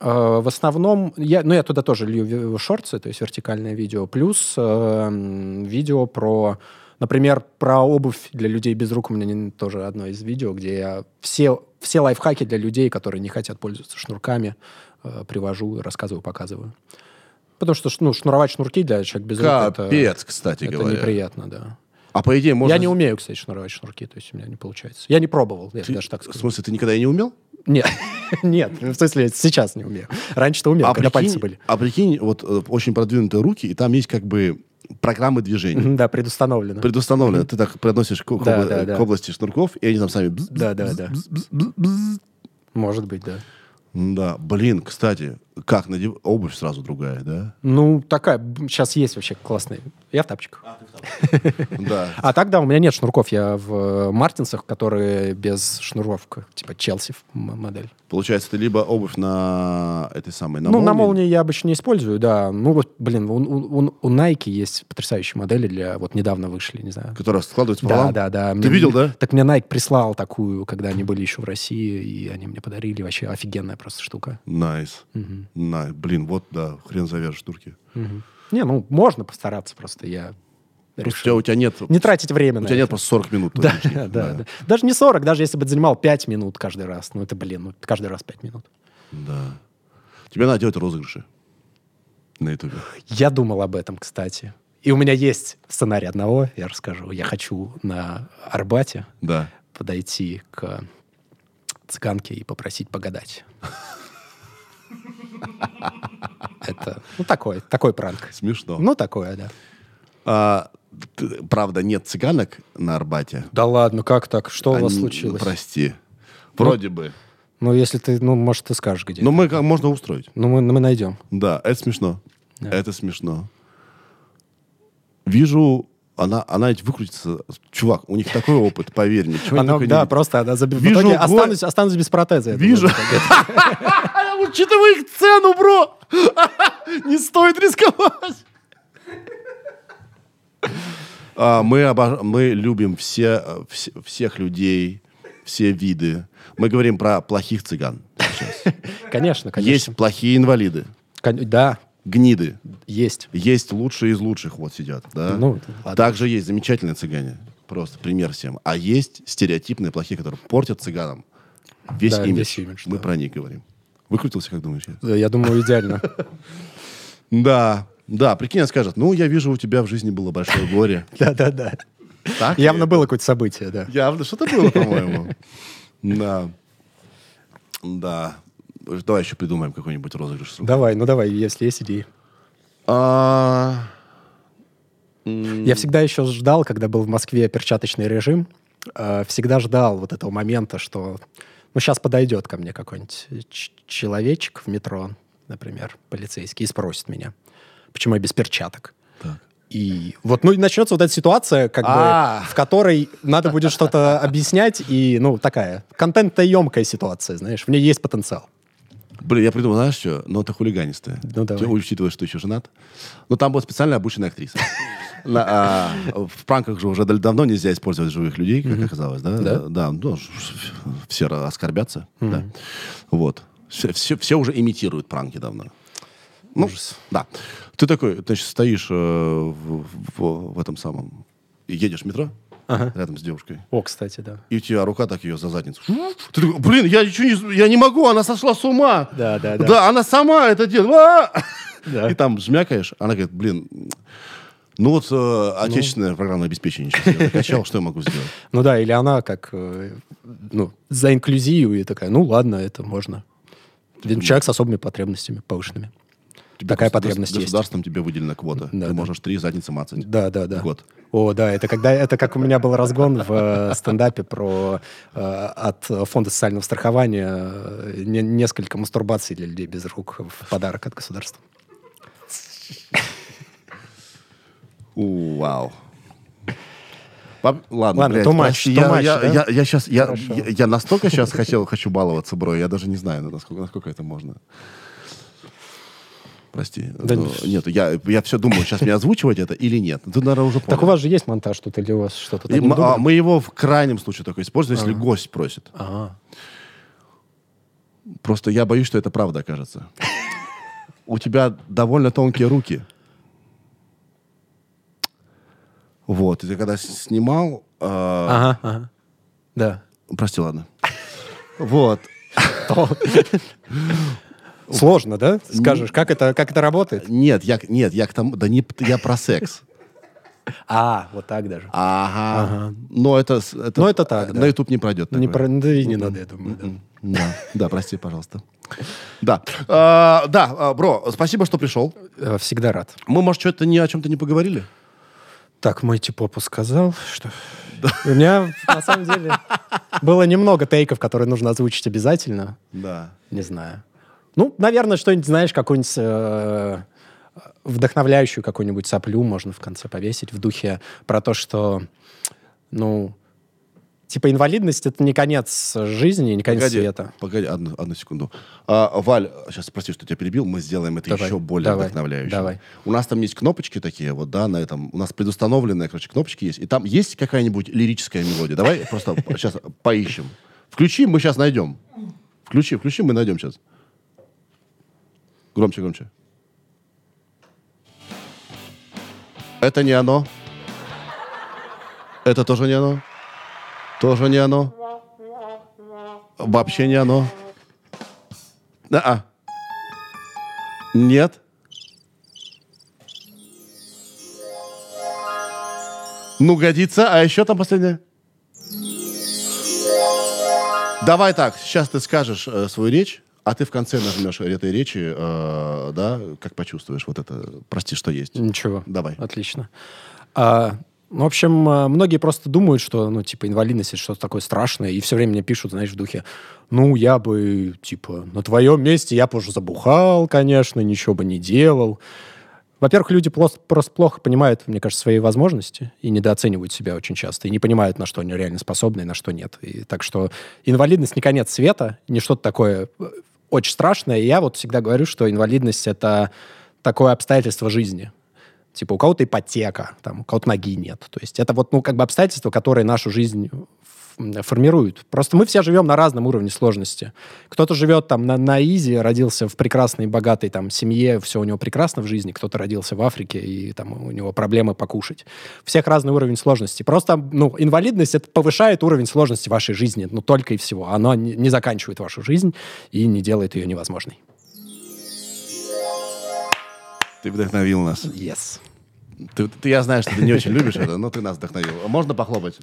а, в основном, я, ну, я туда тоже лью шорты, то есть вертикальное видео, плюс м, видео про, например, про обувь для людей без рук. У меня не- тоже одно из видео, где я все, все лайфхаки для людей, которые не хотят пользоваться шнурками, э, привожу, рассказываю, показываю. Потому что ну, шнуровать шнурки для человека без рук это, Капец, кстати это говоря. неприятно, да. А по идее можно... Я не умею, кстати, шнуровать шнурки, то есть у меня не получается. Я не пробовал, я Ты- даже так В скажу. смысле, ты никогда и не умел? Нет, <laughs> нет, в смысле, сейчас не умею. Раньше-то умел, когда пальцы были. а прикинь, вот э, очень продвинутые руки, и там есть как бы программы движения. Да, предустановлено. Предустановлено. Ты так подносишь к, Да, обла- да, к да. области шнурков, и они там сами... бз- Да, да, да. Может быть, да. Да, блин, кстати, как надев... обувь сразу другая, да? Ну, такая, сейчас есть вообще классная. Я в тапочках. <laughs> Да. А так, да, у меня нет шнурков. Я в Мартинсах, которые без шнуров, типа Челси модель. Получается, ты либо обувь на этой самой, на ну, на молнии, я обычно не использую, да. Ну, вот, блин, у, у- у- у Nike есть потрясающие модели для... Вот недавно вышли, не знаю. которая складывается Да, пополам. да, да. Ты Мне- видел, да? Так мне Nike прислал такую, когда они были еще в России, и они мне подарили. Вообще офигенная просто штука. Nice. На, блин, вот, да, хрен завяжешь шнурки. Мгм. Не, ну, можно постараться просто. Я у решил. тебя, у тебя нет... Не тратить время У тебя это. нет просто 40 минут. Да, лишних, да, да, Даже не 40, даже если бы это занимал 5 минут каждый раз. Ну, это, блин, ну, каждый раз 5 минут. Да. Тебе надо делать розыгрыши на ютубе. Я думал об этом, кстати. И у меня есть сценарий одного, я расскажу. Я хочу на Арбате Да. подойти к цыганке и попросить погадать. Это, ну, такой, такой пранк. Смешно. Ну, такое, да. А, ты- правда, нет цыганок на Арбате. Да ладно, как так? Что у вас Они- случилось? Прости. Вроде бы. Ну, если ты, ну, может, ты скажешь, где. Но мы как можно устроить. Ну, мы, мы найдем. Да, это смешно. Да. Это смешно. Вижу, она, она ведь выкрутится. Чувак, у них такой опыт, поверь мне. чего они Она, не да, видят. просто она в Вижу итоге го- останусь, останусь без протеза. Вижу. Учитывая их цену, бро, <laughs> не стоит рисковать. А, мы, обож- мы любим все, все- всех людей, все виды. Мы говорим про плохих цыган. сейчас. <laughs> Конечно, конечно. Есть плохие инвалиды, Кон- Да, гниды. есть. Есть лучшие из лучших, вот сидят. Да? Ну, ладно. Также есть замечательные цыгане. Просто пример всем. А есть стереотипные плохие, которые портят цыганам весь Да, имидж. весь имидж, Мы да. про них говорим. Выкрутился, как думаешь? я? Я думаю, идеально. <laughs> Да, да, прикинь, она скажет, ну, я вижу, у тебя в жизни было большое горе. <laughs> Да-да-да. Так? Явно было какое-то событие, да. Явно, что-то было, <laughs> по-моему. Да. Да. Давай еще придумаем какой-нибудь розыгрыш. Давай, ну давай, если есть идеи. А, Я всегда еще ждал, когда был в Москве перчаточный режим, э, всегда ждал вот этого момента, что ну сейчас подойдет ко мне какой-нибудь ч- человечек в метро, например, полицейский, и спросит меня, почему я без перчаток. Так. И вот, ну, и начнется вот эта ситуация, как А. бы, в которой надо будет что-то объяснять, и, ну, такая контентно емкая ситуация, знаешь, в ней есть потенциал. Блин, я придумал, знаешь что? Ну, это хулиганистое. Ну, давай. Ты, учитывая, что еще женат. Ну, там будет специально обученная актриса. На, а, в пранках же уже дав- давно нельзя использовать живых людей, как оказалось, да? Да? Да, ну, все оскорбятся. да. Вот. Все, все, все уже имитируют пранки давно. Ну, да. Ты такой, значит, стоишь э, в, в- в этом самом... Едешь в метро Ага. рядом с девушкой. О, кстати, да. И у тебя рука так ее за задницу. Ты такой, блин, я ничего не, я не могу, она сошла с ума. Да, да, да. Да, она сама это делает. А! Да. И там жмякаешь, она говорит, блин, ну вот э, отечественное программное обеспечение сейчас я закачал, что я могу сделать? Ну да, или она как э, ну, за инклюзию и такая, ну ладно, это можно. Человек с особыми потребностями повышенными. Тебе Такая потребность есть. Государством тебе выделена квота. Да, Ты да. можешь три задницы мацать. Да, да, да. год. О, да, это когда это как у меня был разгон в э, стендапе про э, от фонда социального страхования э, не- несколько мастурбаций для людей без рук в подарок от государства. Вау. Ладно, Ладно, блядь, too я, much, я, да? я, я щас- я- я- я настолько сейчас хотел, хочу баловаться, бро, я даже не знаю, насколько, насколько это можно. Прости. Да но не- нет, я, я все думаю, сейчас мне озвучивать это или нет. Ты, наверное, уже понял. Так у вас же есть монтаж тут или у вас что-то И а, мы его в крайнем случае только используем, если гость просит. Ага. Просто я боюсь, что это правда окажется. У тебя довольно тонкие руки. Вот, и ты когда снимал... э, Ага, ага. Да. Прости, ладно. Вот. <laughs> Сложно, да? Скажешь, как это, как это работает? Нет, я, нет, я к тому... Да не, я про секс. А, вот так даже. Ага. Но это... это Ну, это так, да. На YouTube не пройдет. Не про... Да и не надо, я думаю. да. Да, да, прости, пожалуйста. Да, А, да, а, бро, спасибо, что пришел. Э, Всегда рад. Мы, может, что-то ни о чем-то не поговорили? Так, мой Типопу сказал, что... У меня, на самом деле, было немного тейков, которые нужно озвучить обязательно. Да. Не знаю. Ну, наверное, что-нибудь, знаешь, какую-нибудь э, вдохновляющую какую-нибудь соплю можно в конце повесить в духе про то, что, ну, типа инвалидность — это не конец жизни, не конец Погоди, света. погоди, одну, одну секунду. А, Валь, сейчас прости, что тебя перебил, мы сделаем это Давай, еще более давай, вдохновляющим. давай. У нас там есть кнопочки такие, вот, да, на этом. У нас предустановленные, короче, кнопочки есть. И там есть какая-нибудь лирическая мелодия. Давай просто <laughs> сейчас поищем. Включи, мы сейчас найдем. Включи, включи, мы найдем сейчас. Громче, громче. Это не оно. Это тоже не оно. Тоже не оно. Вообще не оно. А. Нет. Ну, годится. А еще там последнее? Давай так, сейчас ты скажешь э, свою речь, а ты в конце нажмешь этой речи, э, да, как почувствуешь вот это, прости, что есть. Ничего. Давай. Отлично. А, ну, в общем, а, многие просто думают, что, ну, типа, инвалидность это что-то такое страшное, и все время мне пишут, знаешь, в духе, ну, я бы, типа, на твоем месте я бы уже забухал, конечно, ничего бы не делал. Во-первых, люди просто, просто плохо понимают, мне кажется, свои возможности и недооценивают себя очень часто, и не понимают, на что они реально способны и на что нет. И так что инвалидность не конец света, не что-то такое э, очень страшное. И я вот всегда говорю, что инвалидность — это такое обстоятельство жизни. Типа у кого-то ипотека, там, у кого-то ноги нет. То есть это вот, ну, как бы обстоятельства, которые нашу жизнь формируют. Просто мы все живем на разном уровне сложности. Кто-то живет там на, на изи, родился в прекрасной, богатой там семье, все у него прекрасно в жизни. Кто-то родился в Африке, и там у него проблемы покушать. У всех разный уровень сложности. Просто, ну, инвалидность, это повышает уровень сложности вашей жизни, ну, только и всего. Оно не, не заканчивает вашу жизнь и не делает ее невозможной. Ты вдохновил нас. Yes. Ты, ты- я знаю, что ты не очень любишь это, но ты нас вдохновил. Можно похлопать?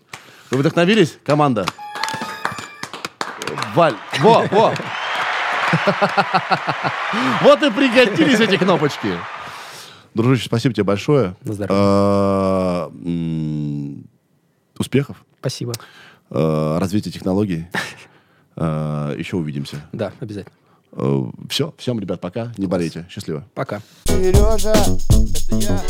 Вы вдохновились, команда? Валь, во, во! Вот и пригодились эти кнопочки. Дружище, спасибо тебе большое. На здоровье. А, Успехов, Спасибо. а, развития технологий. А, Еще увидимся. Да, обязательно. Э, Все, всем, ребят, пока. Не болейте. Счастливо. Пока. Сережа, это я.